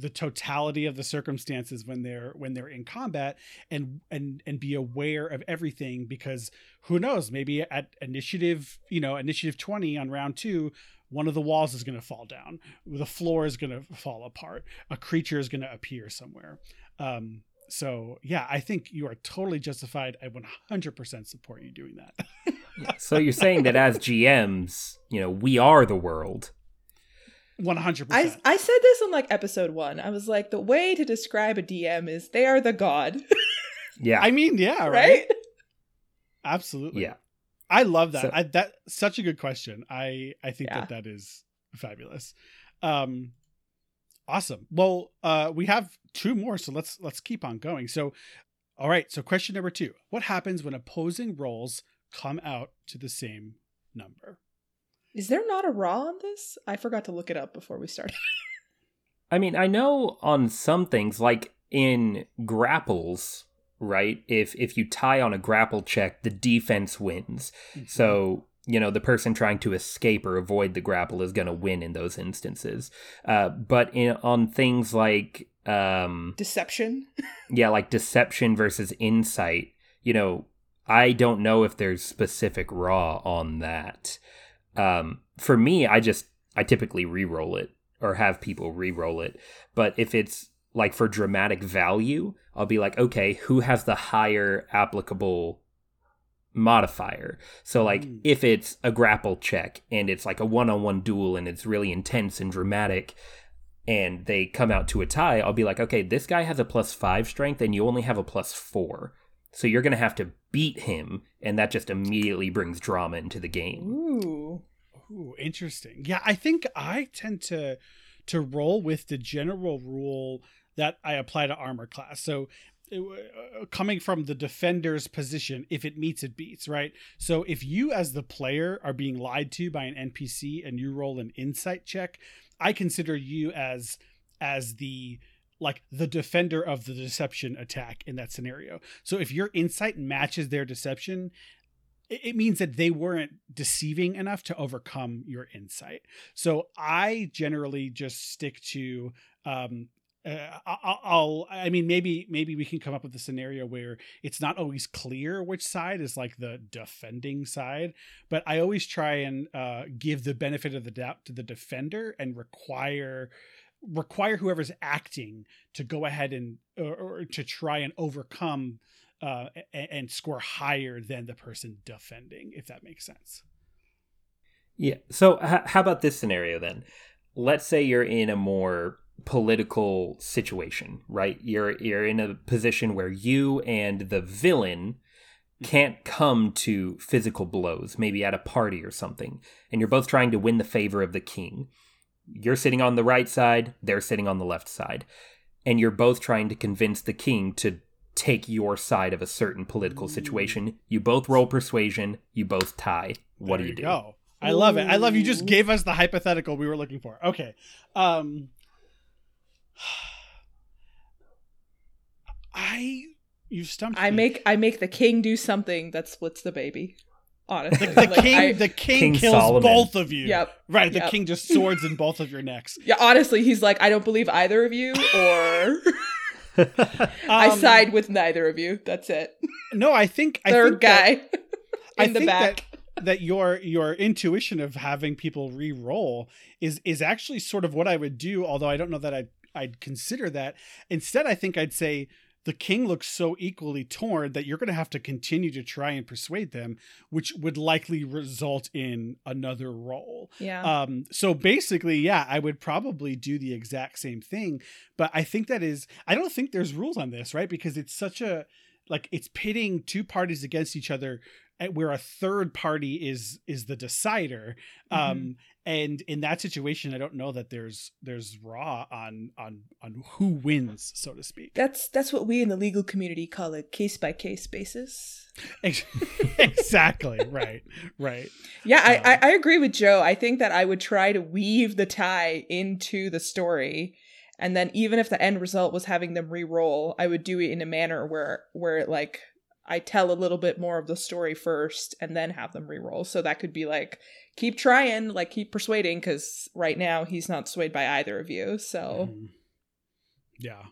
the totality of the circumstances when they're when they're in combat and and and be aware of everything because who knows maybe at initiative you know initiative 20 on round 2 one of the walls is going to fall down. The floor is going to fall apart. A creature is going to appear somewhere. Um so yeah i think you are totally justified. I 100% support you doing that. So you're saying that as gms you know we are the world one hundred I percent. I said this on like episode one. I was like, the way to describe a DM is they are the god, yeah I mean, yeah, right. right? Absolutely. yeah I love that. So- I, that such a good question. I I think Yeah. that that is fabulous. Um, awesome. Well, uh, we have two more, so let's let's keep on going. So, all right. So, question number two: What happens when opposing rolls come out to the same number? Is there not a raw on this? I forgot to look it up before we started. I mean, I know on some things, like in grapples, right? If if you tie on a grapple check, the defense wins. So you know the person trying to escape or avoid the grapple is going to win in those instances. Uh, but in on things like um, Deception. yeah, like deception versus insight, you know, I don't know if there's specific raw on that. Um, for me, I just I typically re-roll it or have people re-roll it. But if it's like for dramatic value, I'll be like, okay, who has the higher applicable modifier? So like Mm. if it's a grapple check and it's like a one-on-one duel and it's really intense and dramatic and they come out to a tie, I'll be like, okay, this guy has a plus five strength and you only have a plus four. So you're going to have to beat him, and that just immediately brings drama into the game. Ooh. Ooh, interesting. Yeah, I think I tend to to roll with the general rule that I apply to armor class. So uh, coming from the defender's position, if it meets, it beats, right? So if you as the player are being lied to by an NPC and you roll an insight check, I consider you as as the like the defender of the deception attack in that scenario. So if your insight matches their deception, it means that they weren't deceiving enough to overcome your insight. So I generally just stick to um uh, I'll, I'll i mean maybe maybe we can come up with a scenario where it's not always clear which side is like the defending side but i always try and uh, give the benefit of the doubt to the defender and require require whoever's acting to go ahead and or, or to try and overcome uh, and, and score higher than the person defending, if that makes sense. Yeah. So, h- how about this scenario then? Let's say you're in a more political situation, right? You're you're in a position where you and the villain can't come to physical blows, maybe at a party or something, and you're both trying to win the favor of the king. You're sitting on the right side, they're sitting on the left side, and you're both trying to convince the king to take your side of a certain political situation. You both roll persuasion, you both tie. What There do you do? Go. I love it. I love you just gave us the hypothetical we were looking for. Okay. Um I you've stumped I me. make I make the king do something that splits the baby. Honestly, the, the Like, king I- the king, King kills Solomon. both of you. Yep. Right, the Yep. king just swords in both of your necks. Yeah, honestly, he's like, I don't believe either of you, or I Um, side with neither of you. That's it. No, I think I Third think that- guy I in the think back. that that your your intuition of having people re-roll is is actually sort of what I would do, although I don't know that I'd I'd consider that. Instead, I think I'd say the king looks so equally torn that you're going to have to continue to try and persuade them, which would likely result in another roll. Yeah. Um, so basically, yeah, I would probably do the exact same thing. But I think that is, I don't think there's rules on this, right? Because it's such a, like, it's pitting two parties against each other where a third party is is the decider um Mhm. and in that situation i don't know that there's there's raw on on on who wins so to speak that's that's what we in the legal community call a case by case basis. Exactly right right Yeah, I, Um, I I agree with Joe. I think that I would try to weave the tie into the story, and then even if the end result was having them re-roll, I would do it in a manner where where like I tell a little bit more of the story first, and then have them re-roll. So that could be like keep trying, like keep persuading, because right now he's not swayed by either of you. So Mhm. yeah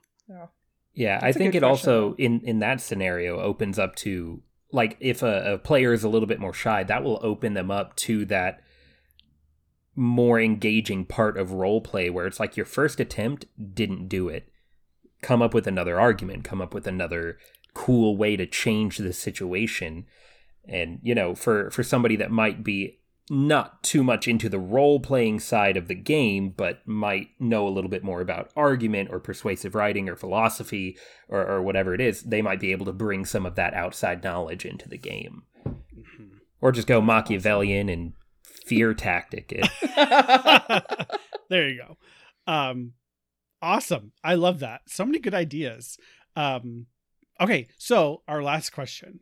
Yeah, I That's a think good it also in in that scenario opens up to like if a, a player is a little bit more shy, that will open them up to that more engaging part of role play where it's like your first attempt didn't do it. Come up with another argument, come up with another cool way to change the situation. And you know, for for somebody that might be not too much into the role playing side of the game, but might know a little bit more about argument or persuasive writing or philosophy or, or whatever it is, they might be able to bring some of that outside knowledge into the game. Mhm. Or just go Machiavellian and fear tactic it. there you go um awesome i love that so many good ideas um okay so our last question.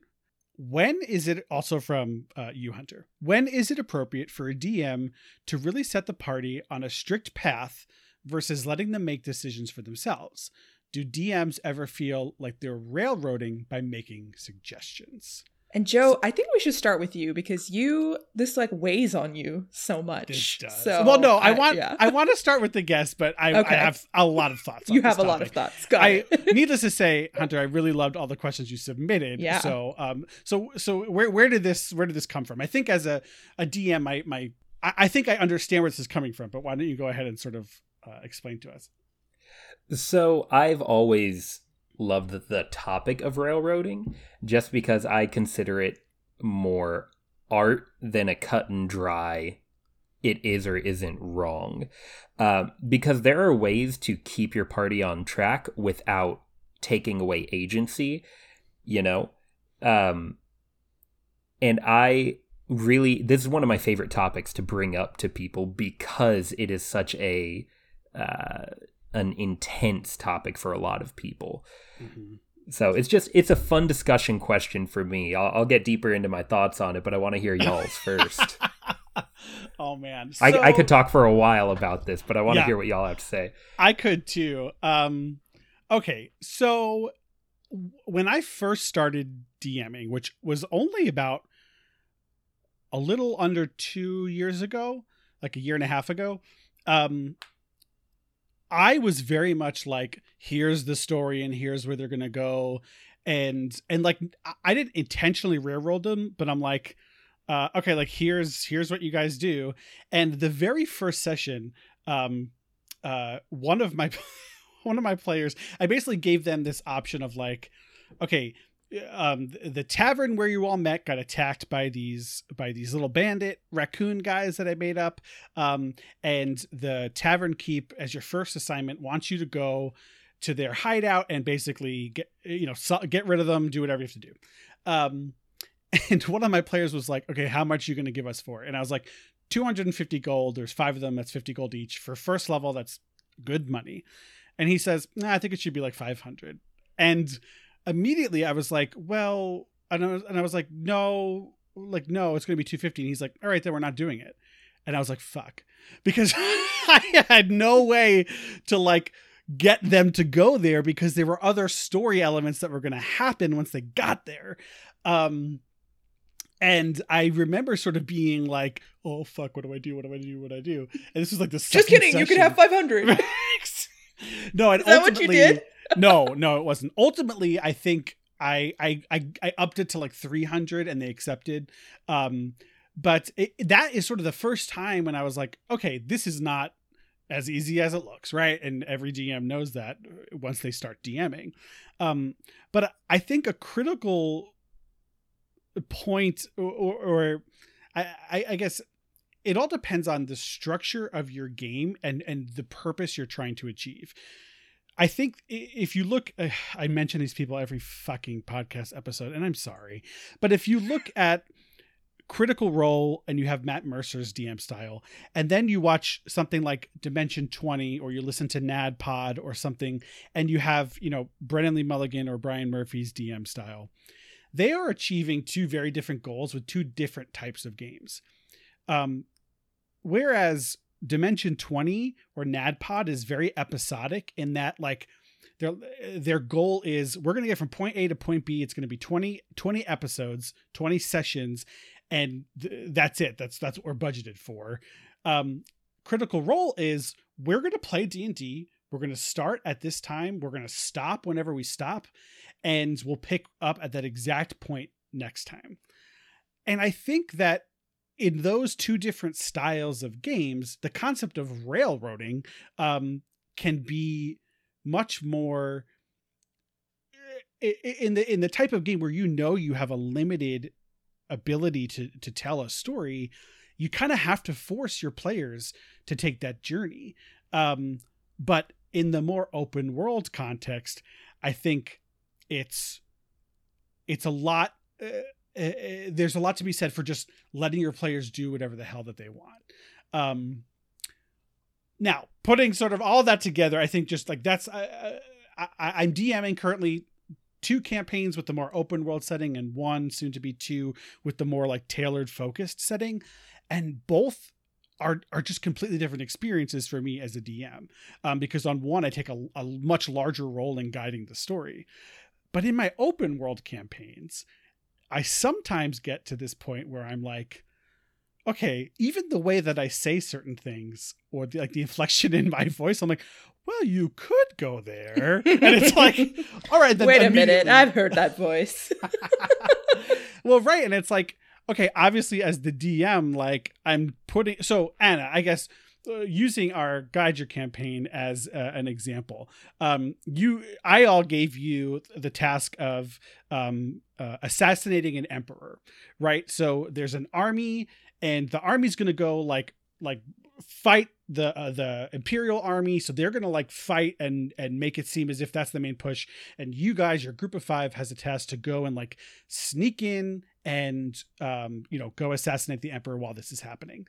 When is it also from uh, you hunter when is it appropriate for a dm to really set the party on a strict path versus letting them make decisions for themselves? Do dms ever feel like they're railroading by making suggestions And Joe, I think we should start with you because you this like weighs on you so much. This does. So well no i, want yeah. i want to start with the guest but i, Okay. I have a lot of thoughts on you this have a lot of thoughts. Got I it. needless to say, Hunter, I really loved all the questions you submitted. Yeah. So um so so where where did this where did this come from? I think as a, a DM my my I, I think I understand where this is coming from, but why don't you go ahead and sort of uh, explain to us? So I've always loved the, topic of railroading just because I consider it more art than a cut and dry it is or isn't wrong. Um, because there are ways to keep your party on track without taking away agency, you know? Um, and I really, this is one of my favorite topics to bring up to people because it is such a, uh, an intense topic for a lot of people. So it's just it's a fun discussion question for me. I'll, I'll get deeper into my thoughts on it, but I want to hear y'all's first. oh man, I, I could talk for a while about this, but I want to Yeah. hear what y'all have to say. I could too. Um, okay, so when I first started DMing, which was only about a little under two years ago, like a year and a half ago, um, I was very much like, here's the story and here's where they're gonna go, and and like I- didn't intentionally railroad them, but I'm like, uh, okay, like here's here's what you guys do, and the very first session, um, uh, one of my one of my players, I basically gave them this option of like, okay, um, the, tavern where you all met got attacked by these by these little bandit raccoon guys that I made up, um, and the tavern keep as your first assignment wants you to go to their hideout and basically get you know get rid of them, do whatever you have to do. Um, and one of my players was like, okay, how much are you going to give us for? And I was like, 250 gold. There's five of them. That's 50 gold each. For first level, that's good money. And he says, nah, I think it should be like 500. And immediately I was like, well, and I was, and I was like, no, like, no, it's going to be 250. And he's like, all right, then we're not doing it. And I was like, fuck. Because I had no way to like get them to go there because there were other story elements that were going to happen once they got there. Um, and I remember sort of being like, "Oh fuck, what do I do? What do I do? What do I do?" And this was like the Just kidding. You could have 500. no, and Is that what you did? No, no, it wasn't. Ultimately, I think I I I, I upped it to like three hundred, and they accepted. Um, but it, that is sort of the first time when I was like, okay, this is not as easy as it looks, right? And every DM knows that once they start DMing. Um, but I think a critical point, or, or I, I guess it all depends on the structure of your game and and the purpose you're trying to achieve. I think if you look, uh, I mention these people every fucking podcast episode, and I'm sorry, but if you look at Critical Role and you have Matt Mercer's DM style, and then you watch something like Dimension 20 or you listen to NADDPOD or something, and you have, you know, Brennan Lee Mulligan or Brian Murphy's DM style, they are achieving two very different goals with two different types of games. Um, whereas Dimension 20 or NADDPOD is very episodic in that, like, their their goal is we're going to get from point A to point B. It's going to be 20, 20 episodes, 20 sessions, and th- that's it that's that's what we're budgeted for um critical role is we're going to play d&d we're going to start at this time we're going to stop whenever we stop and we'll pick up at that exact point next time and i think that in those two different styles of games the concept of railroading um, can be much more eh, in the in the type of game where you know you have a limited ability to to tell a story you kind of have to force your players to take that journey. Um, but in the more open world context i think it's it's a lot uh, uh, uh, there's a lot to be said for just letting your players do whatever the hell that they want. Um, now putting sort of all that together i think just like that's uh, I, i'm dming currently two campaigns with the more open world setting and one soon to be two with the more like tailored focused setting. And both are are just completely different experiences for me as a DM um, because on one I take a, a much larger role in guiding the story. But in my open world campaigns I sometimes get to this point where I'm like okay, even the way that I say certain things or the, like the inflection in my voice, I'm like, well, you could go there. And it's like, all right, then wait a minute, I've heard that voice. well, right. And it's like, okay, obviously, as the DM, like I'm putting, so Anna, I guess. Uh, using our guide your campaign as uh, an example. Um, you i all gave you the task of um, uh, assassinating an emperor right? So there's an army and the army's going to go like like fight the uh, the imperial army. So they're gonna like fight and and make it seem as if that's the main push. And you guys your group of five has a task to go and like sneak in and um you know go assassinate the emperor while this is happening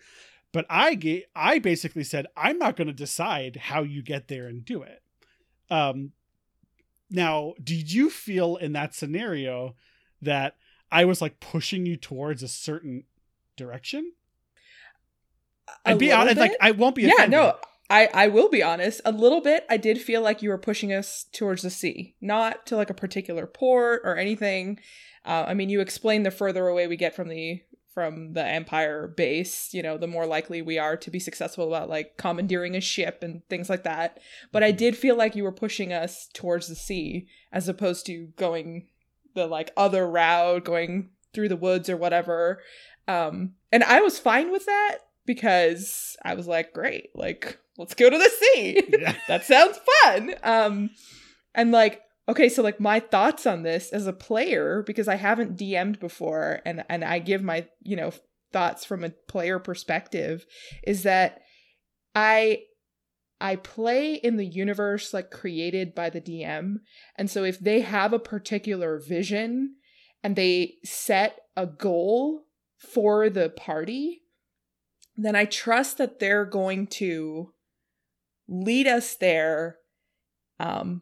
but i get i basically said i'm not going to decide how you get there and do it um now did you feel in that scenario that i was like pushing you towards a certain direction I'd be honest, like I won't be. Yeah, no, I I will be honest. A little bit, I did feel like you were pushing us towards the sea, not to like a particular port or anything. Uh, I mean, you explained the further away we get from the from the Empire base, you know, the more likely we are to be successful about like commandeering a ship and things like that. But I mm-hmm. did feel like you were pushing us towards the sea as opposed to going the like other route, going through the woods or whatever. Um, and I was fine with that because I was like, great, like let's go to the sea. Yeah. that sounds fun. Um, and like, okay, so like my thoughts on this as a player because I haven't DM'd before, and and I give my you know thoughts from a player perspective is that I I play in the universe like created by the DM. And so if they have a particular vision and they set a goal for the party, then I trust that they're going to lead us there um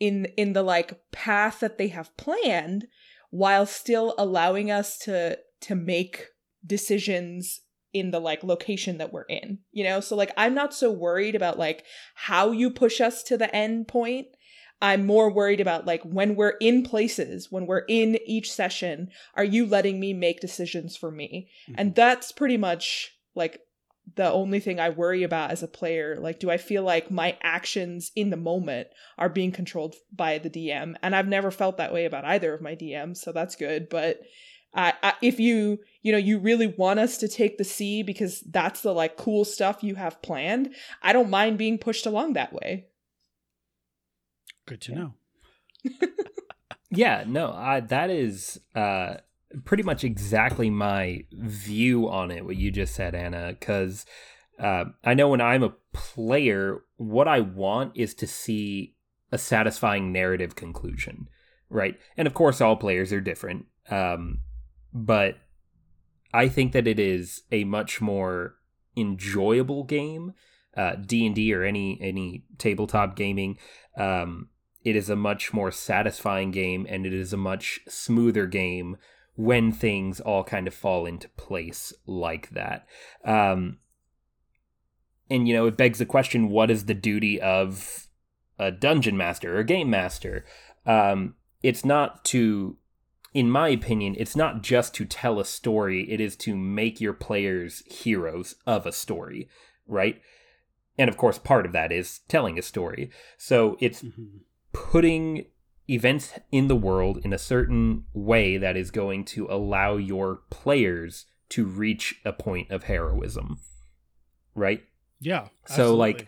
in in the like path that they have planned while still allowing us to to make decisions in the like location that we're in you know? So like i'm not so worried about like how you push us to the end point. I'm more worried about like when we're in places when we're in each session are you letting me make decisions for me? Mm-hmm. and that's pretty much like the only thing I worry about as a player. Like, do I feel like my actions in the moment are being controlled by the DM? And I've never felt that way about either of my DMs, so that's good. But Uh, I, if you you know you really want us to take the sea because that's the like cool stuff you have planned, I don't mind being pushed along that way. Good to Yeah. know. Yeah, no, I, that is uh, pretty much exactly my view on it. What you just said, Anna, because uh, I know when I'm a player, what I want is to see a satisfying narrative conclusion, right? And of course, all players are different, um, but I think that it is a much more enjoyable game, D and D or any any tabletop gaming. Um, it is a much more satisfying game and it is a much smoother game when things all kind of fall into place like that. Um, and you know, it begs the question: What is the duty of a dungeon master or a game master? Um, it's not to, in my opinion, it's not just to tell a story. It is to make your players heroes of a story, right? And of course, part of that is telling a story. So it's Mhm. putting events in the world in a certain way that is going to allow your players to reach a point of heroism. Right? Yeah. So, like.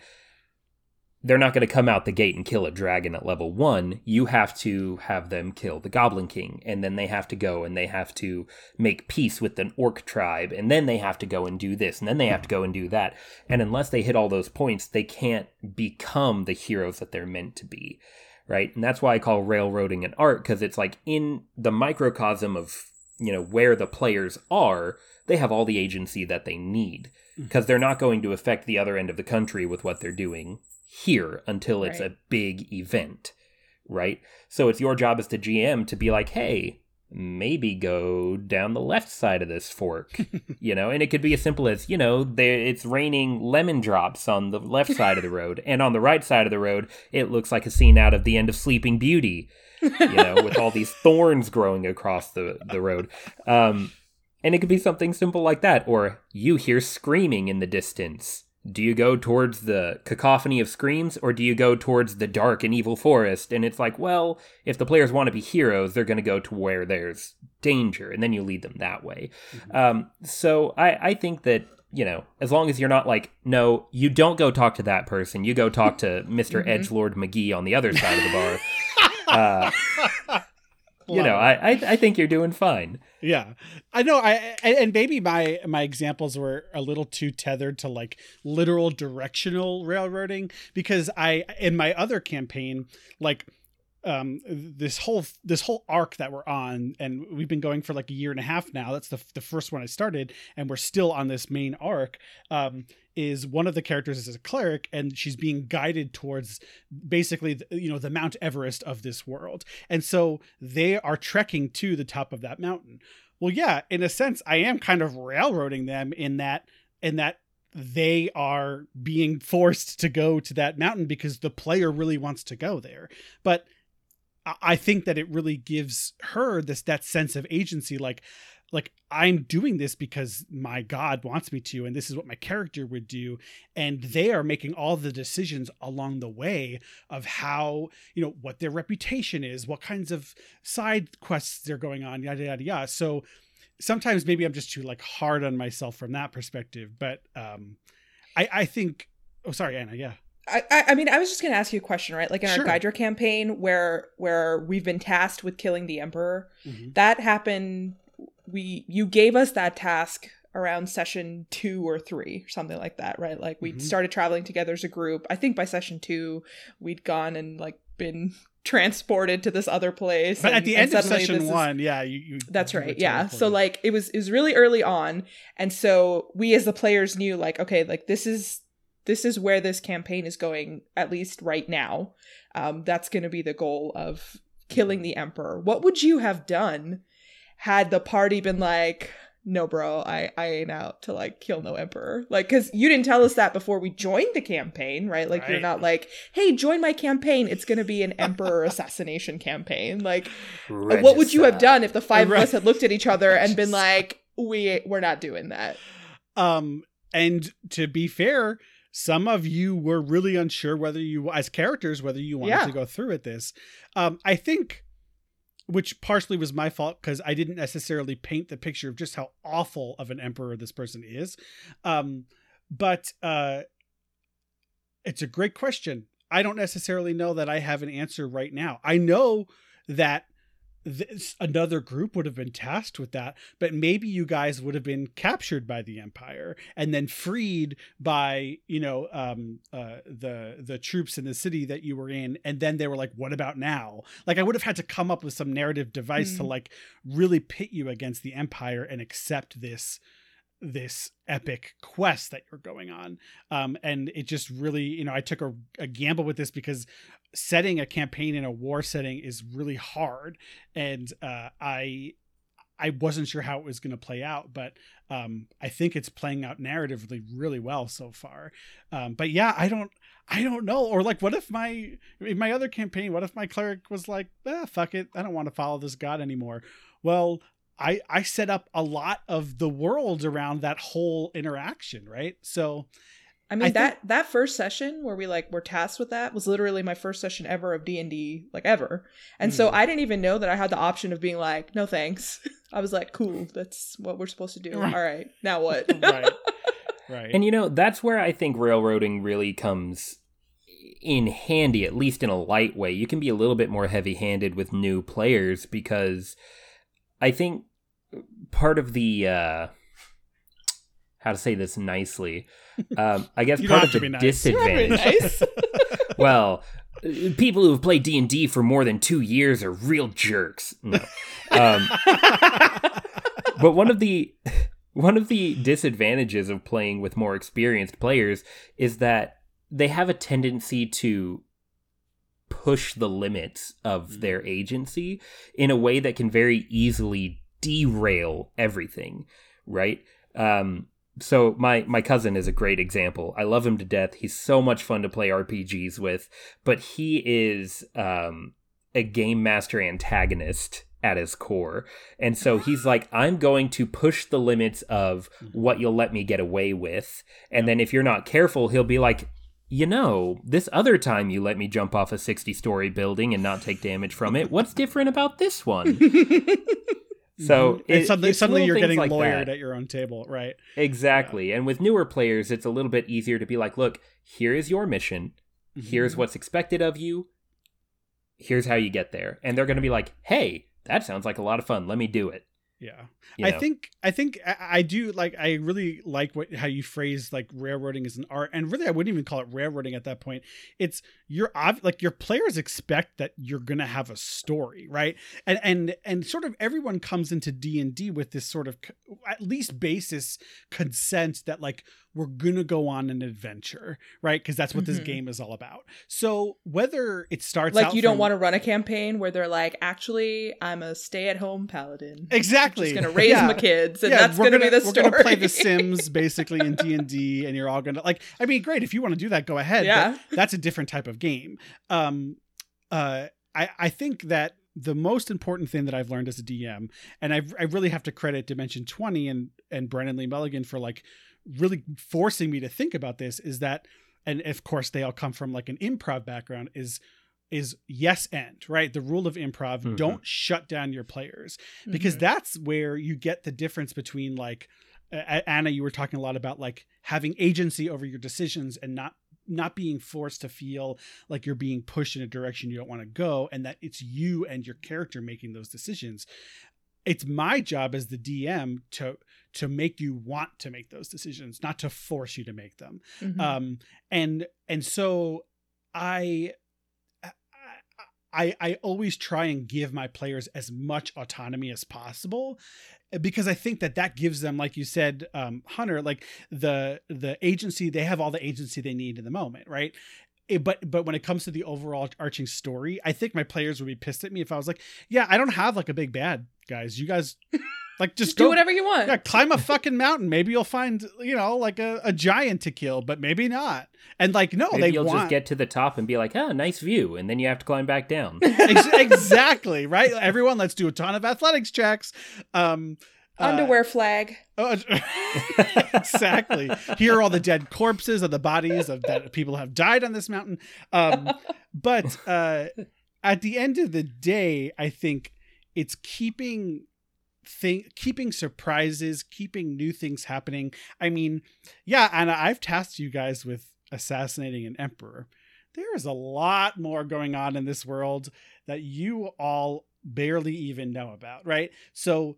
They're not going to come out the gate and kill a dragon at level one. You have to have them kill the Goblin King, and then they have to go and they have to make peace with an orc tribe, and then they have to go and do this, and then they have to go and do that. And unless they hit all those points, they can't become the heroes that they're meant to be. Right. And that's why I call railroading an art, because it's like in the microcosm of, you know, where the players are, they have all the agency that they need mm. because they're not going to affect the other end of the country with what they're doing here until it's Right. a big event, right? So it's your job as the GM to be like, hey, maybe go down the left side of this fork, you know? And it could be as simple as, you know, there it's raining lemon drops on the left side of the road, and on the right side of the road, it looks like a scene out of the end of Sleeping Beauty, you know, with all these thorns growing across the the road. Um, and it could be something simple like that, or you hear screaming in the distance. Do you go towards the cacophony of screams, or do you go towards the dark and evil forest? And it's like, well, if the players want to be heroes, they're going to go to where there's danger, and then you lead them that way. Um, so I, I think that you know, as long as you're not like, no, you don't go talk to that person. You go talk to mister Mhm. Edge Lord McGee on the other side of the bar. uh, you know, I, I I think you're doing fine. yeah i know i and and maybe my my examples were a little too tethered to like literal directional railroading because i in my other campaign like um this whole this whole arc that we're on and we've been going for like a year and a half now that's the, the first one i started and we're still on this main arc um is one of the characters is a cleric and she's being guided towards basically the, you know the mount everest of this world. And so they are trekking to the top of that mountain. Well yeah in a sense i am kind of railroading them in that in that they are being forced to go to that mountain because the player really wants to go there. But I- think that it really gives her this that sense of agency like like i'm doing this because my god wants me to and this is what my character would do. And they are making all the decisions along the way of how you know what their reputation is what kinds of side quests they're going on yada yada yada. So sometimes maybe i'm just too like hard on myself from that perspective but um i i think oh sorry anna yeah I, I mean, I was just gonna ask you a question, right? Like in Sure. our Gydra campaign, where where we've been tasked with killing the Emperor, Mhm. that happened. We you gave us that task around session two or three, or something like that, right? Like we Mhm. started traveling together as a group. I think by session two, we'd gone and like been transported to this other place. but at the end of session this is- one yeah you, you that's you right. Yeah. So like it was it was really early on and so we as the players knew like okay, like this is this is where this campaign is going at least right now. Um that's going to be the goal of killing the emperor. What would you have done had the party been like no bro i i ain't out to like kill no emperor like because you didn't tell us that before we joined the campaign right like you're not like hey join my campaign it's gonna be an emperor assassination campaign like what would you have done if the five Right. of us had looked at each other and been like, "We we're not doing that." Um, and to be fair, some of you were really unsure whether you, as characters, whether you wanted Yeah. to go through with this. Um, I think which partially was my fault because I didn't necessarily paint the picture of just how awful of an emperor this person is. Um, but uh, it's a great question. I don't necessarily know that I have an answer right now. I know that this, another group would have been tasked with that, but maybe you guys would have been captured by the empire and then freed by you know um, uh, the the troops in the city that you were in, and then they were like, "What about now?" Like I would have had to come up with some narrative device mm. to like really pit you against the empire and accept this this epic quest that you're going on um and it just really you know i took a, a gamble with this because setting a campaign in a war setting is really hard and uh, i i wasn't sure how it was going to play out but um, i think it's playing out narratively really well so far. Um, but yeah i don't i don't know or like what if my in my other campaign what if my cleric was like ah, fuck it i don't want to follow this god anymore. Well i i set up a lot of the world around that whole interaction right? So I mean I that think... that first session where we like were tasked with that was literally my first session ever of D and D like ever, and mm. so I didn't even know that I had the option of being like, no thanks. I was like, cool, that's what we're supposed to do. Right. All right, now what? right, right. And you know that's where I think railroading really comes in handy, at least in a light way. You can be a little bit more heavy handed with new players because I think part of the uh, how to say this nicely. Um, I guess part of the nice. disadvantage. Nice. well, people who have played D and D for more than two years are real jerks. No. Um, but one of the one of the disadvantages of playing with more experienced players is that they have a tendency to push the limits of mm. their agency in a way that can very easily derail everything right um, so my my cousin is a great example. I love him to death. He's so much fun to play RPGs with, but he is um, a game master antagonist at his core. And so he's like, I'm going to push the limits of what you'll let me get away with. And then if you're not careful, he'll be like, you know, this other time you let me jump off a 60 story building and not take damage from it, what's different about this one? So mm-hmm. it, suddenly, suddenly you're getting like lawyered that. at your own table, right? Exactly. Yeah. And with newer players, it's a little bit easier to be like, look, here is your mission. Mm-hmm. Here's what's expected of you. Here's how you get there. And they're going to be like, hey, that sounds like a lot of fun. Let me do it. Yeah. You know? I think I think I, do like I really like what how you phrase like railroading as an art and really I wouldn't even call it railroading at that point. It's you're like your players expect that you're going to have a story, right? And and and sort of everyone comes into D&D with this sort of at least basis consent that like we're gonna go on an adventure, right? Because that's what mm-hmm. this game is all about. So whether it starts like you don't want to run a campaign where they're like, actually, I'm a stay-at-home paladin. Exactly. I'm just gonna raise yeah. my kids, and yeah, that's gonna, gonna, be the story. We're gonna play The Sims basically in D and D, and you're all gonna like. I mean, great if you want to do that, go ahead. Yeah, that's a different type of game. Um, uh, I I think that the most important thing that I've learned as a DM, and I I really have to credit Dimension Twenty and and Brennan Lee Mulligan for like really forcing me to think about this is that and of course they all come from like an improv background is is yes and right the rule of improv mm-hmm. don't shut down your players because mm-hmm. that's where you get the difference between like uh, anna you were talking a lot about like having agency over your decisions and not not being forced to feel like you're being pushed in a direction you don't want to go and that it's you and your character making those decisions it's my job as the dm to to make you want to make those decisions, not to force you to make them. Mm-hmm. Um, and and so I, I I always try and give my players as much autonomy as possible because I think that that gives them, like you said, um, Hunter, like the the agency. They have all the agency they need in the moment, right? It, but but when it comes to the overall arching story, I think my players would be pissed at me if I was like, yeah, I don't have like a big bad, guys. You guys like just, just go, do whatever you want. Yeah, climb a fucking mountain. Maybe you'll find you know like a, a giant to kill, but maybe not. And like no, maybe they you'll want... just get to the top and be like, oh, nice view, and then you have to climb back down. exactly right. Everyone, let's do a ton of athletics checks. Um, Underwear uh, flag. Oh, exactly. Here are all the dead corpses of the bodies of that people have died on this mountain. Um, but uh, at the end of the day, I think it's keeping thing keeping surprises, keeping new things happening. I mean, yeah, and I've tasked you guys with assassinating an emperor. There is a lot more going on in this world that you all barely even know about, right? So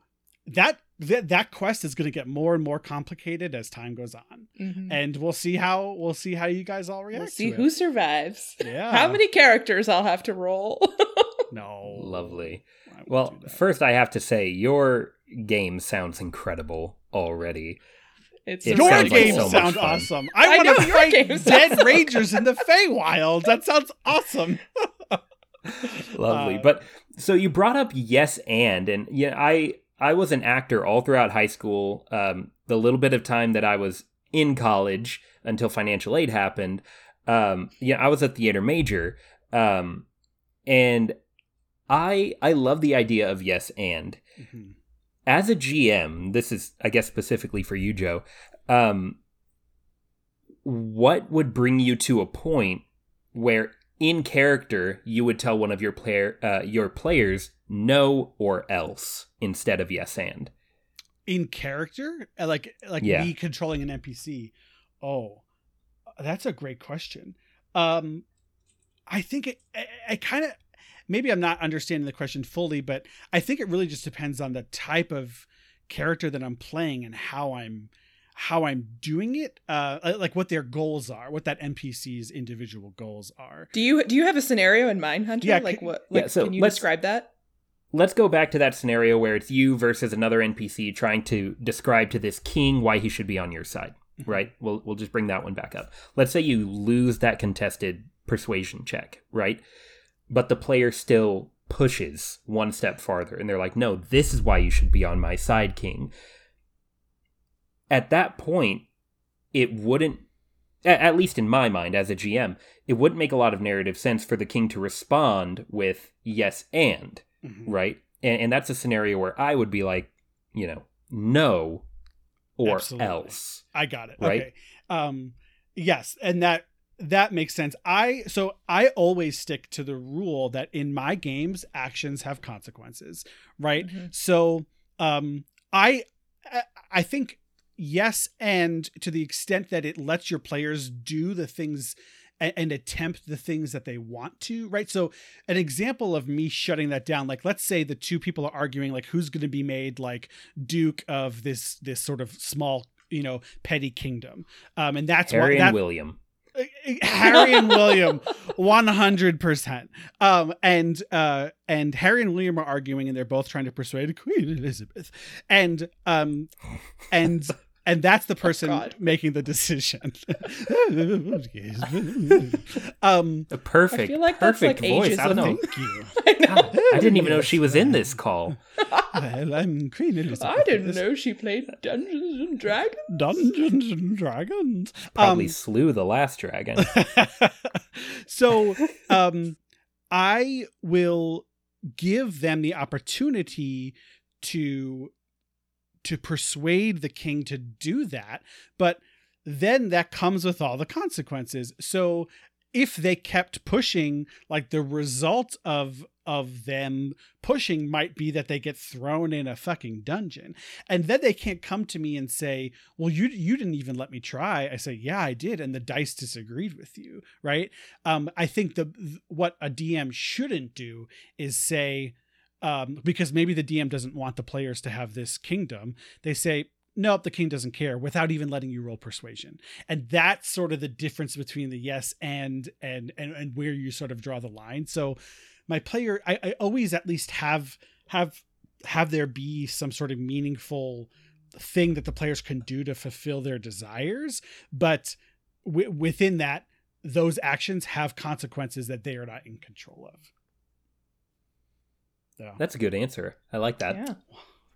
that that, that quest is going to get more and more complicated as time goes on. Mhm. And we'll see how we'll see how you guys all react We'll see to who it. survives. Yeah. How many characters I'll have to roll. No. Lovely. Well, first I have to say your game sounds incredible already. it's It your game sounds like so sound awesome. I, I want to your fight dead sound so rangers in the Feywild. That sounds awesome. Lovely. Uh, but so you brought up yes and and yeah, I I was an actor all throughout high school. Um, the little bit of time that I was in college until financial aid happened. Um, yeah, I was a theater major. Um, and I I love the idea of yes and Mhm. as a GM, this is, I guess, specifically for you, Joe. Um, what would bring you to a point where, in character, you would tell one of your player, uh, your players, no or else instead of yes and? In character, Uh, like like Yeah. me controlling an NPC. Oh, that's a great question. Um, I think it. I, I kind of maybe I'm not understanding the question fully, but I think it really just depends on the type of character that I'm playing and how I'm how I'm doing it. Uh, like what their goals are, what that NPC's individual goals are. Do you do you have a scenario in mind, Hunter? Yeah, like c- what? yeah, so can you describe that? Let's go back to that scenario where it's you versus another NPC trying to describe to this king why he should be on your side. right? We'll we'll just bring that one back up. Let's say you lose that contested persuasion check, right? But the player still pushes one step farther and they're like, "No, this is why you should be on my side, king." At that point, it wouldn't, at least in my mind as a GM, it wouldn't make a lot of narrative sense for the king to respond with yes and, Mhm. right? And, and that's a scenario where I would be like, you know, no or Absolutely. else. I got it. Right? Okay. Um yes, and that that makes sense. I so I always stick to the rule that in my games actions have consequences, right? Mhm. So um I I- I think yes and to the extent that it lets your players do the things and, and attempt the things that they want to, right? So an example of me shutting that down, like let's say the two people are arguing like who's going to be made like duke of this this sort of small you know petty kingdom um and that's Harry why and William. harry and william 100% um and uh and harry and william are arguing and they're both trying to persuade queen elizabeth and um and and that's the person God. making the decision um A perfect, I feel like that's, perfect like, voice. ages I don't know. thank you I know. I didn't even know she was in this call. well, i'm queen elizabeth I didn't know she played Dungeons and Dragons. dungeons and dragons Probably Um, slew the last dragon. so um i will give them the opportunity to to persuade the king to do that but then that comes with all the consequences. So if they kept pushing like the result of of them pushing might be that they get thrown in a fucking dungeon. And then they can't come to me and say well you you didn't even let me try. I say yeah i did and the dice disagreed with you right? Um i think the what a dm shouldn't do is say um because maybe the dm doesn't want the players to have this kingdom they say nope the king doesn't care without even letting you roll persuasion. And that's sort of the difference between the yes and and and, and where you sort of draw the line. So my player I, I always at least have have have there be some sort of meaningful thing that the players can do to fulfill their desires. But w- within that those actions have consequences that they are not in control of so That's a good answer. I like that. Yeah.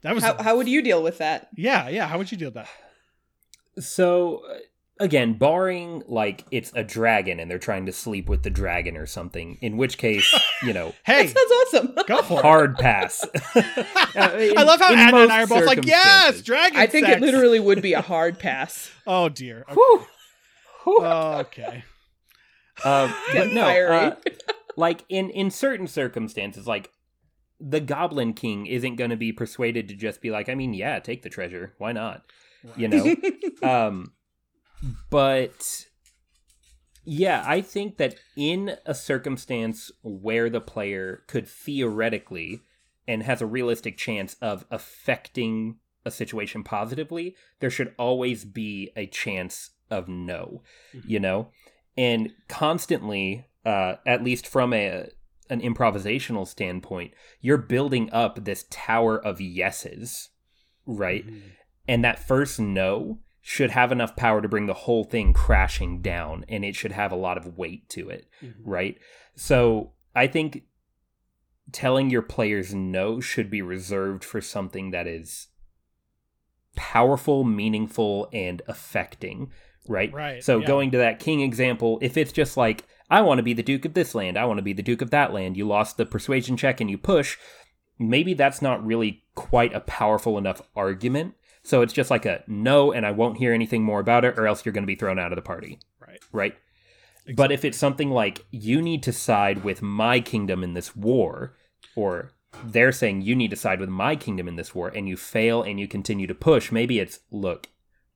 that was How, how would you deal with that? yeah yeah how would you deal with that So uh, again, barring like it's a dragon and they're trying to sleep with the dragon or something, in which case, you know, hey That sounds awesome. go for it hard pass. I love how In Anna and I are both like, yes, dragon. I think sex." it literally would be a hard pass. Oh dear. Okay. Whew. Whew. okay. Um, but no, uh, like in in certain circumstances, like the Goblin King isn't going to be persuaded to just be like, I mean, yeah, take the treasure. Why not? You know? um, but yeah, I think that in a circumstance where the player could theoretically and has a realistic chance of affecting a situation positively, there should always be a chance of no, Mhm. you know? And constantly, uh, at least from a an improvisational standpoint, you're building up this tower of yeses, right? Mhm. And that first no should have enough power to bring the whole thing crashing down and it should have a lot of weight to it, Mhm. right? So I think telling your players no should be reserved for something that is powerful, meaningful, and affecting, right? Right, So yeah. going to that king example, if it's just like, I want to be the Duke of this land, I want to be the Duke of that land, you lost the persuasion check and you push, maybe that's not really quite a powerful enough argument. So it's just like a no, and I won't hear anything more about it, or else you're going to be thrown out of the party, Right. right? But if it's something like you need to side with my kingdom in this war, or they're saying you need to side with my kingdom in this war, and you fail and you continue to push, maybe it's look,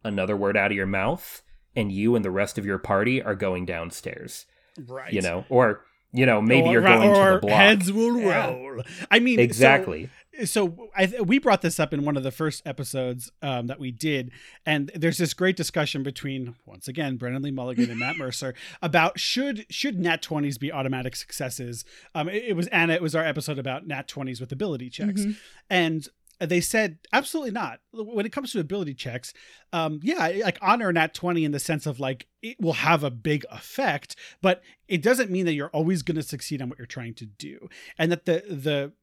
another word out of your mouth, and you and the rest of your party are going downstairs, Right. you know, or you know maybe Or- you're going or to the block. Heads will Yeah. roll. I mean, exactly. so I th- we brought this up in one of the first episodes um, that we did, and there's this great discussion between once again Brennan Lee Mulligan and Matt Mercer about should should Nat twenties be automatic successes. Um, it, it was Anna. It was our episode about Nat twenties with ability checks, Mhm. and they said absolutely not. When it comes to ability checks, um, yeah, like honor Nat twenty in the sense of like it will have a big effect, but it doesn't mean that you're always going to succeed on what you're trying to do, and that the the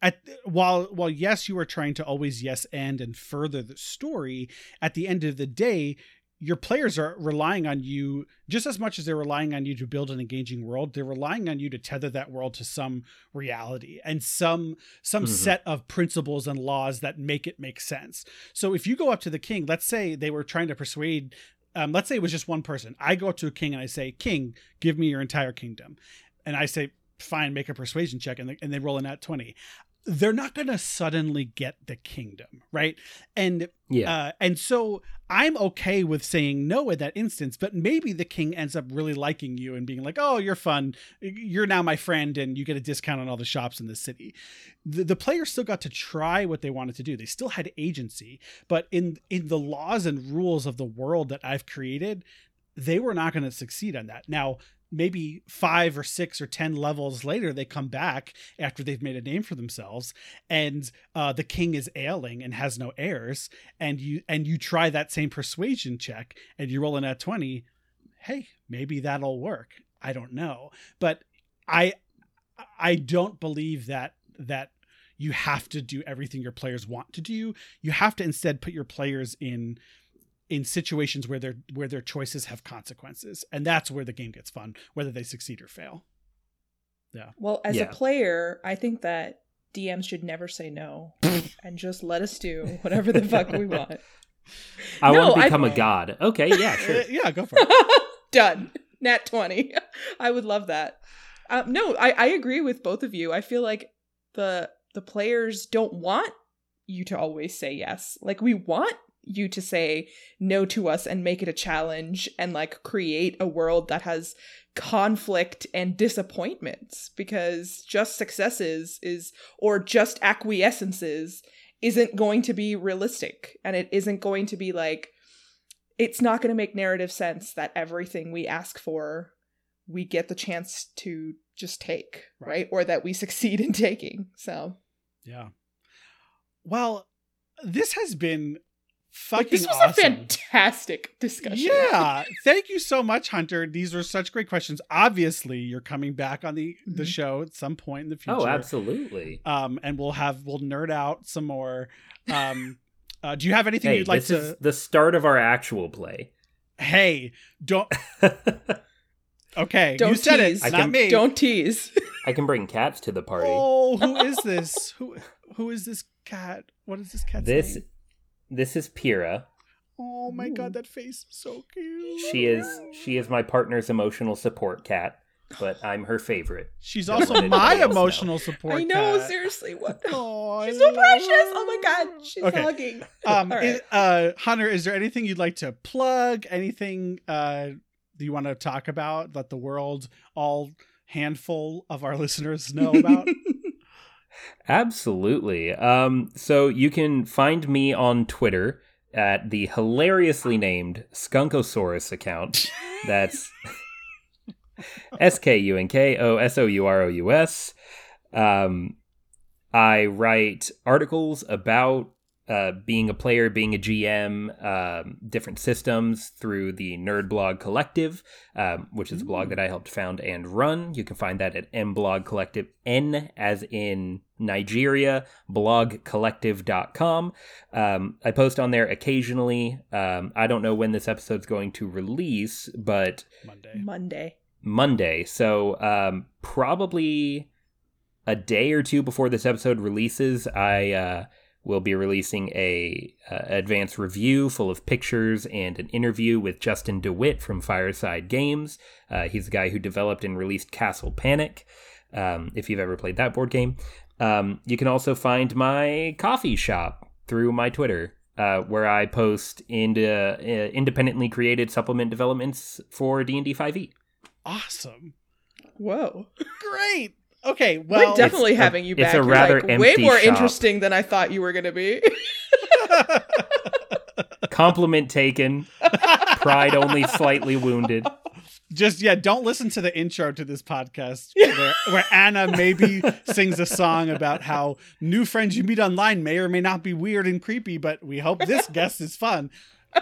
at while while yes you are trying to always yes and and further the story at the end of the day your players are relying on you just as much as they're relying on you to build an engaging world they're relying on you to tether that world to some reality and some some Mhm. set of principles and laws that make it make sense. So if you go up to the king let's say they were trying to persuade um, let's say it was just one person. I go up to a king and i say king give me your entire kingdom. And i say fine make a persuasion check and they, and they roll a nat 20 they're not going to suddenly get the kingdom right? And Yeah. uh, and so i'm okay with saying no in that instance but maybe the king ends up really liking you and being like oh you're fun. You're now my friend and you get a discount on all the shops in the city. The, the players still got to try what they wanted to do. They still had agency but in in the laws and rules of the world that i've created they were not going to succeed on that. Now maybe five or six or ten levels later they come back after they've made a name for themselves and uh, the king is ailing and has no heirs and you and you try that same persuasion check and you roll in at 20 hey maybe that'll work. I don't know. But i i don't believe that that you have to do everything your players want to do. You have to instead put your players in in situations where their where their choices have consequences and that's where the game gets fun whether they succeed or fail yeah Well, as Yeah. a player, I think that DMs should never say no and just let us do whatever the fuck we want. I no, want to become a god. Okay, yeah, sure. Uh, yeah go for it Done. Nat 20. I would love that. Um, no, I, I agree with both of you. I feel like the the players don't want you to always say yes. Like we want you to say no to us and make it a challenge and like create a world that has conflict and disappointments because just successes is or just acquiescences isn't going to be realistic and it isn't going to be like it's not going to make narrative sense that everything we ask for we get the chance to just take Right. right, or that we succeed in taking so Yeah. Well, this has been fucking like this was awesome. a fantastic discussion Yeah. Thank you so much, Hunter. These were such great questions. Obviously, you're coming back on the the Mhm. show at some point in the future. Oh, absolutely. Um, and we'll have we'll nerd out some more. Um, uh, do you have anything Hey, you'd like to say? this to? is the start of our actual play. Hey, don't. Okay, you Don't said tease. it, I not can- me. don't tease i can bring cats to the party. Oh, who is this? who who is this cat? What is this cat's this name? This is Pira. Oh my Ooh. god, that face is so cute. She is she is my partner's emotional support cat. but I'm her favorite. She's Don't also my anybody know. emotional support. I know, cat. seriously. What? Oh, She's so precious. her. Oh my god, she's Okay. hugging. Um, All right. i- uh, Hunter, is there anything you'd like to plug? Anything uh, that you want to talk about that the world, all handful of our listeners, know about? Absolutely. Um, so you can find me on Twitter at the hilariously named Skunkosaurus account. That's S K U N K O S O U R O U S. Um, write articles about uh, being a player, being a GM, um, different systems through the Nerd Blog Collective, um, which is a blog that I helped found and run. You can find that at nblog collective, N as in Nigeria, blogcollective.com. Um, I post on there occasionally. Um, I don't know when this episode's going to release, but Monday. Monday. Monday. So um, probably a day or two before this episode releases, I uh, will be releasing a uh, advanced review full of pictures and an interview with Justin DeWitt from Fireside Games. Uh, he's the guy who developed and released Castle Panic. Um, if you've ever played that board game, um, you can also find my Ko-fi shop through my Twitter. Uh, where I post into uh, independently created supplement developments for D and D five E. Awesome. Whoa. Great. Okay. Well, We're definitely it's a- having you it's back. a You're, rather like, way more shop. interesting than I thought you were going to be. Compliment taken. Pride only slightly wounded. just yeah, don't listen to the intro to this podcast where, where Anna maybe sings a song about how new friends you meet online may or may not be weird and creepy, but we hope this guest is fun.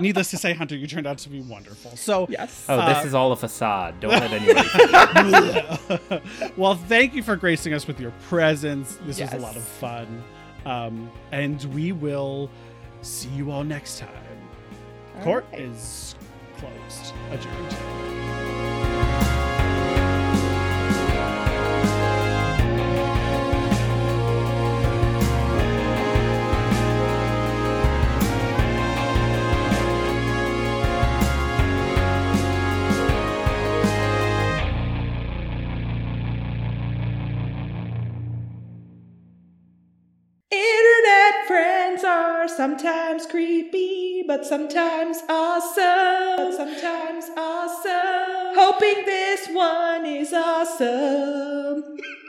Needless to say, Hunter, you turned out to be wonderful. So yes. Oh, Uh, this is all a facade. Don't let anybody. well, thank you for gracing us with your presence. This was a lot of fun. Um, and we will see you all next time. All Court right. is closed. Adjourned. Friends are sometimes creepy, but sometimes awesome. But sometimes awesome. Hoping this one is awesome.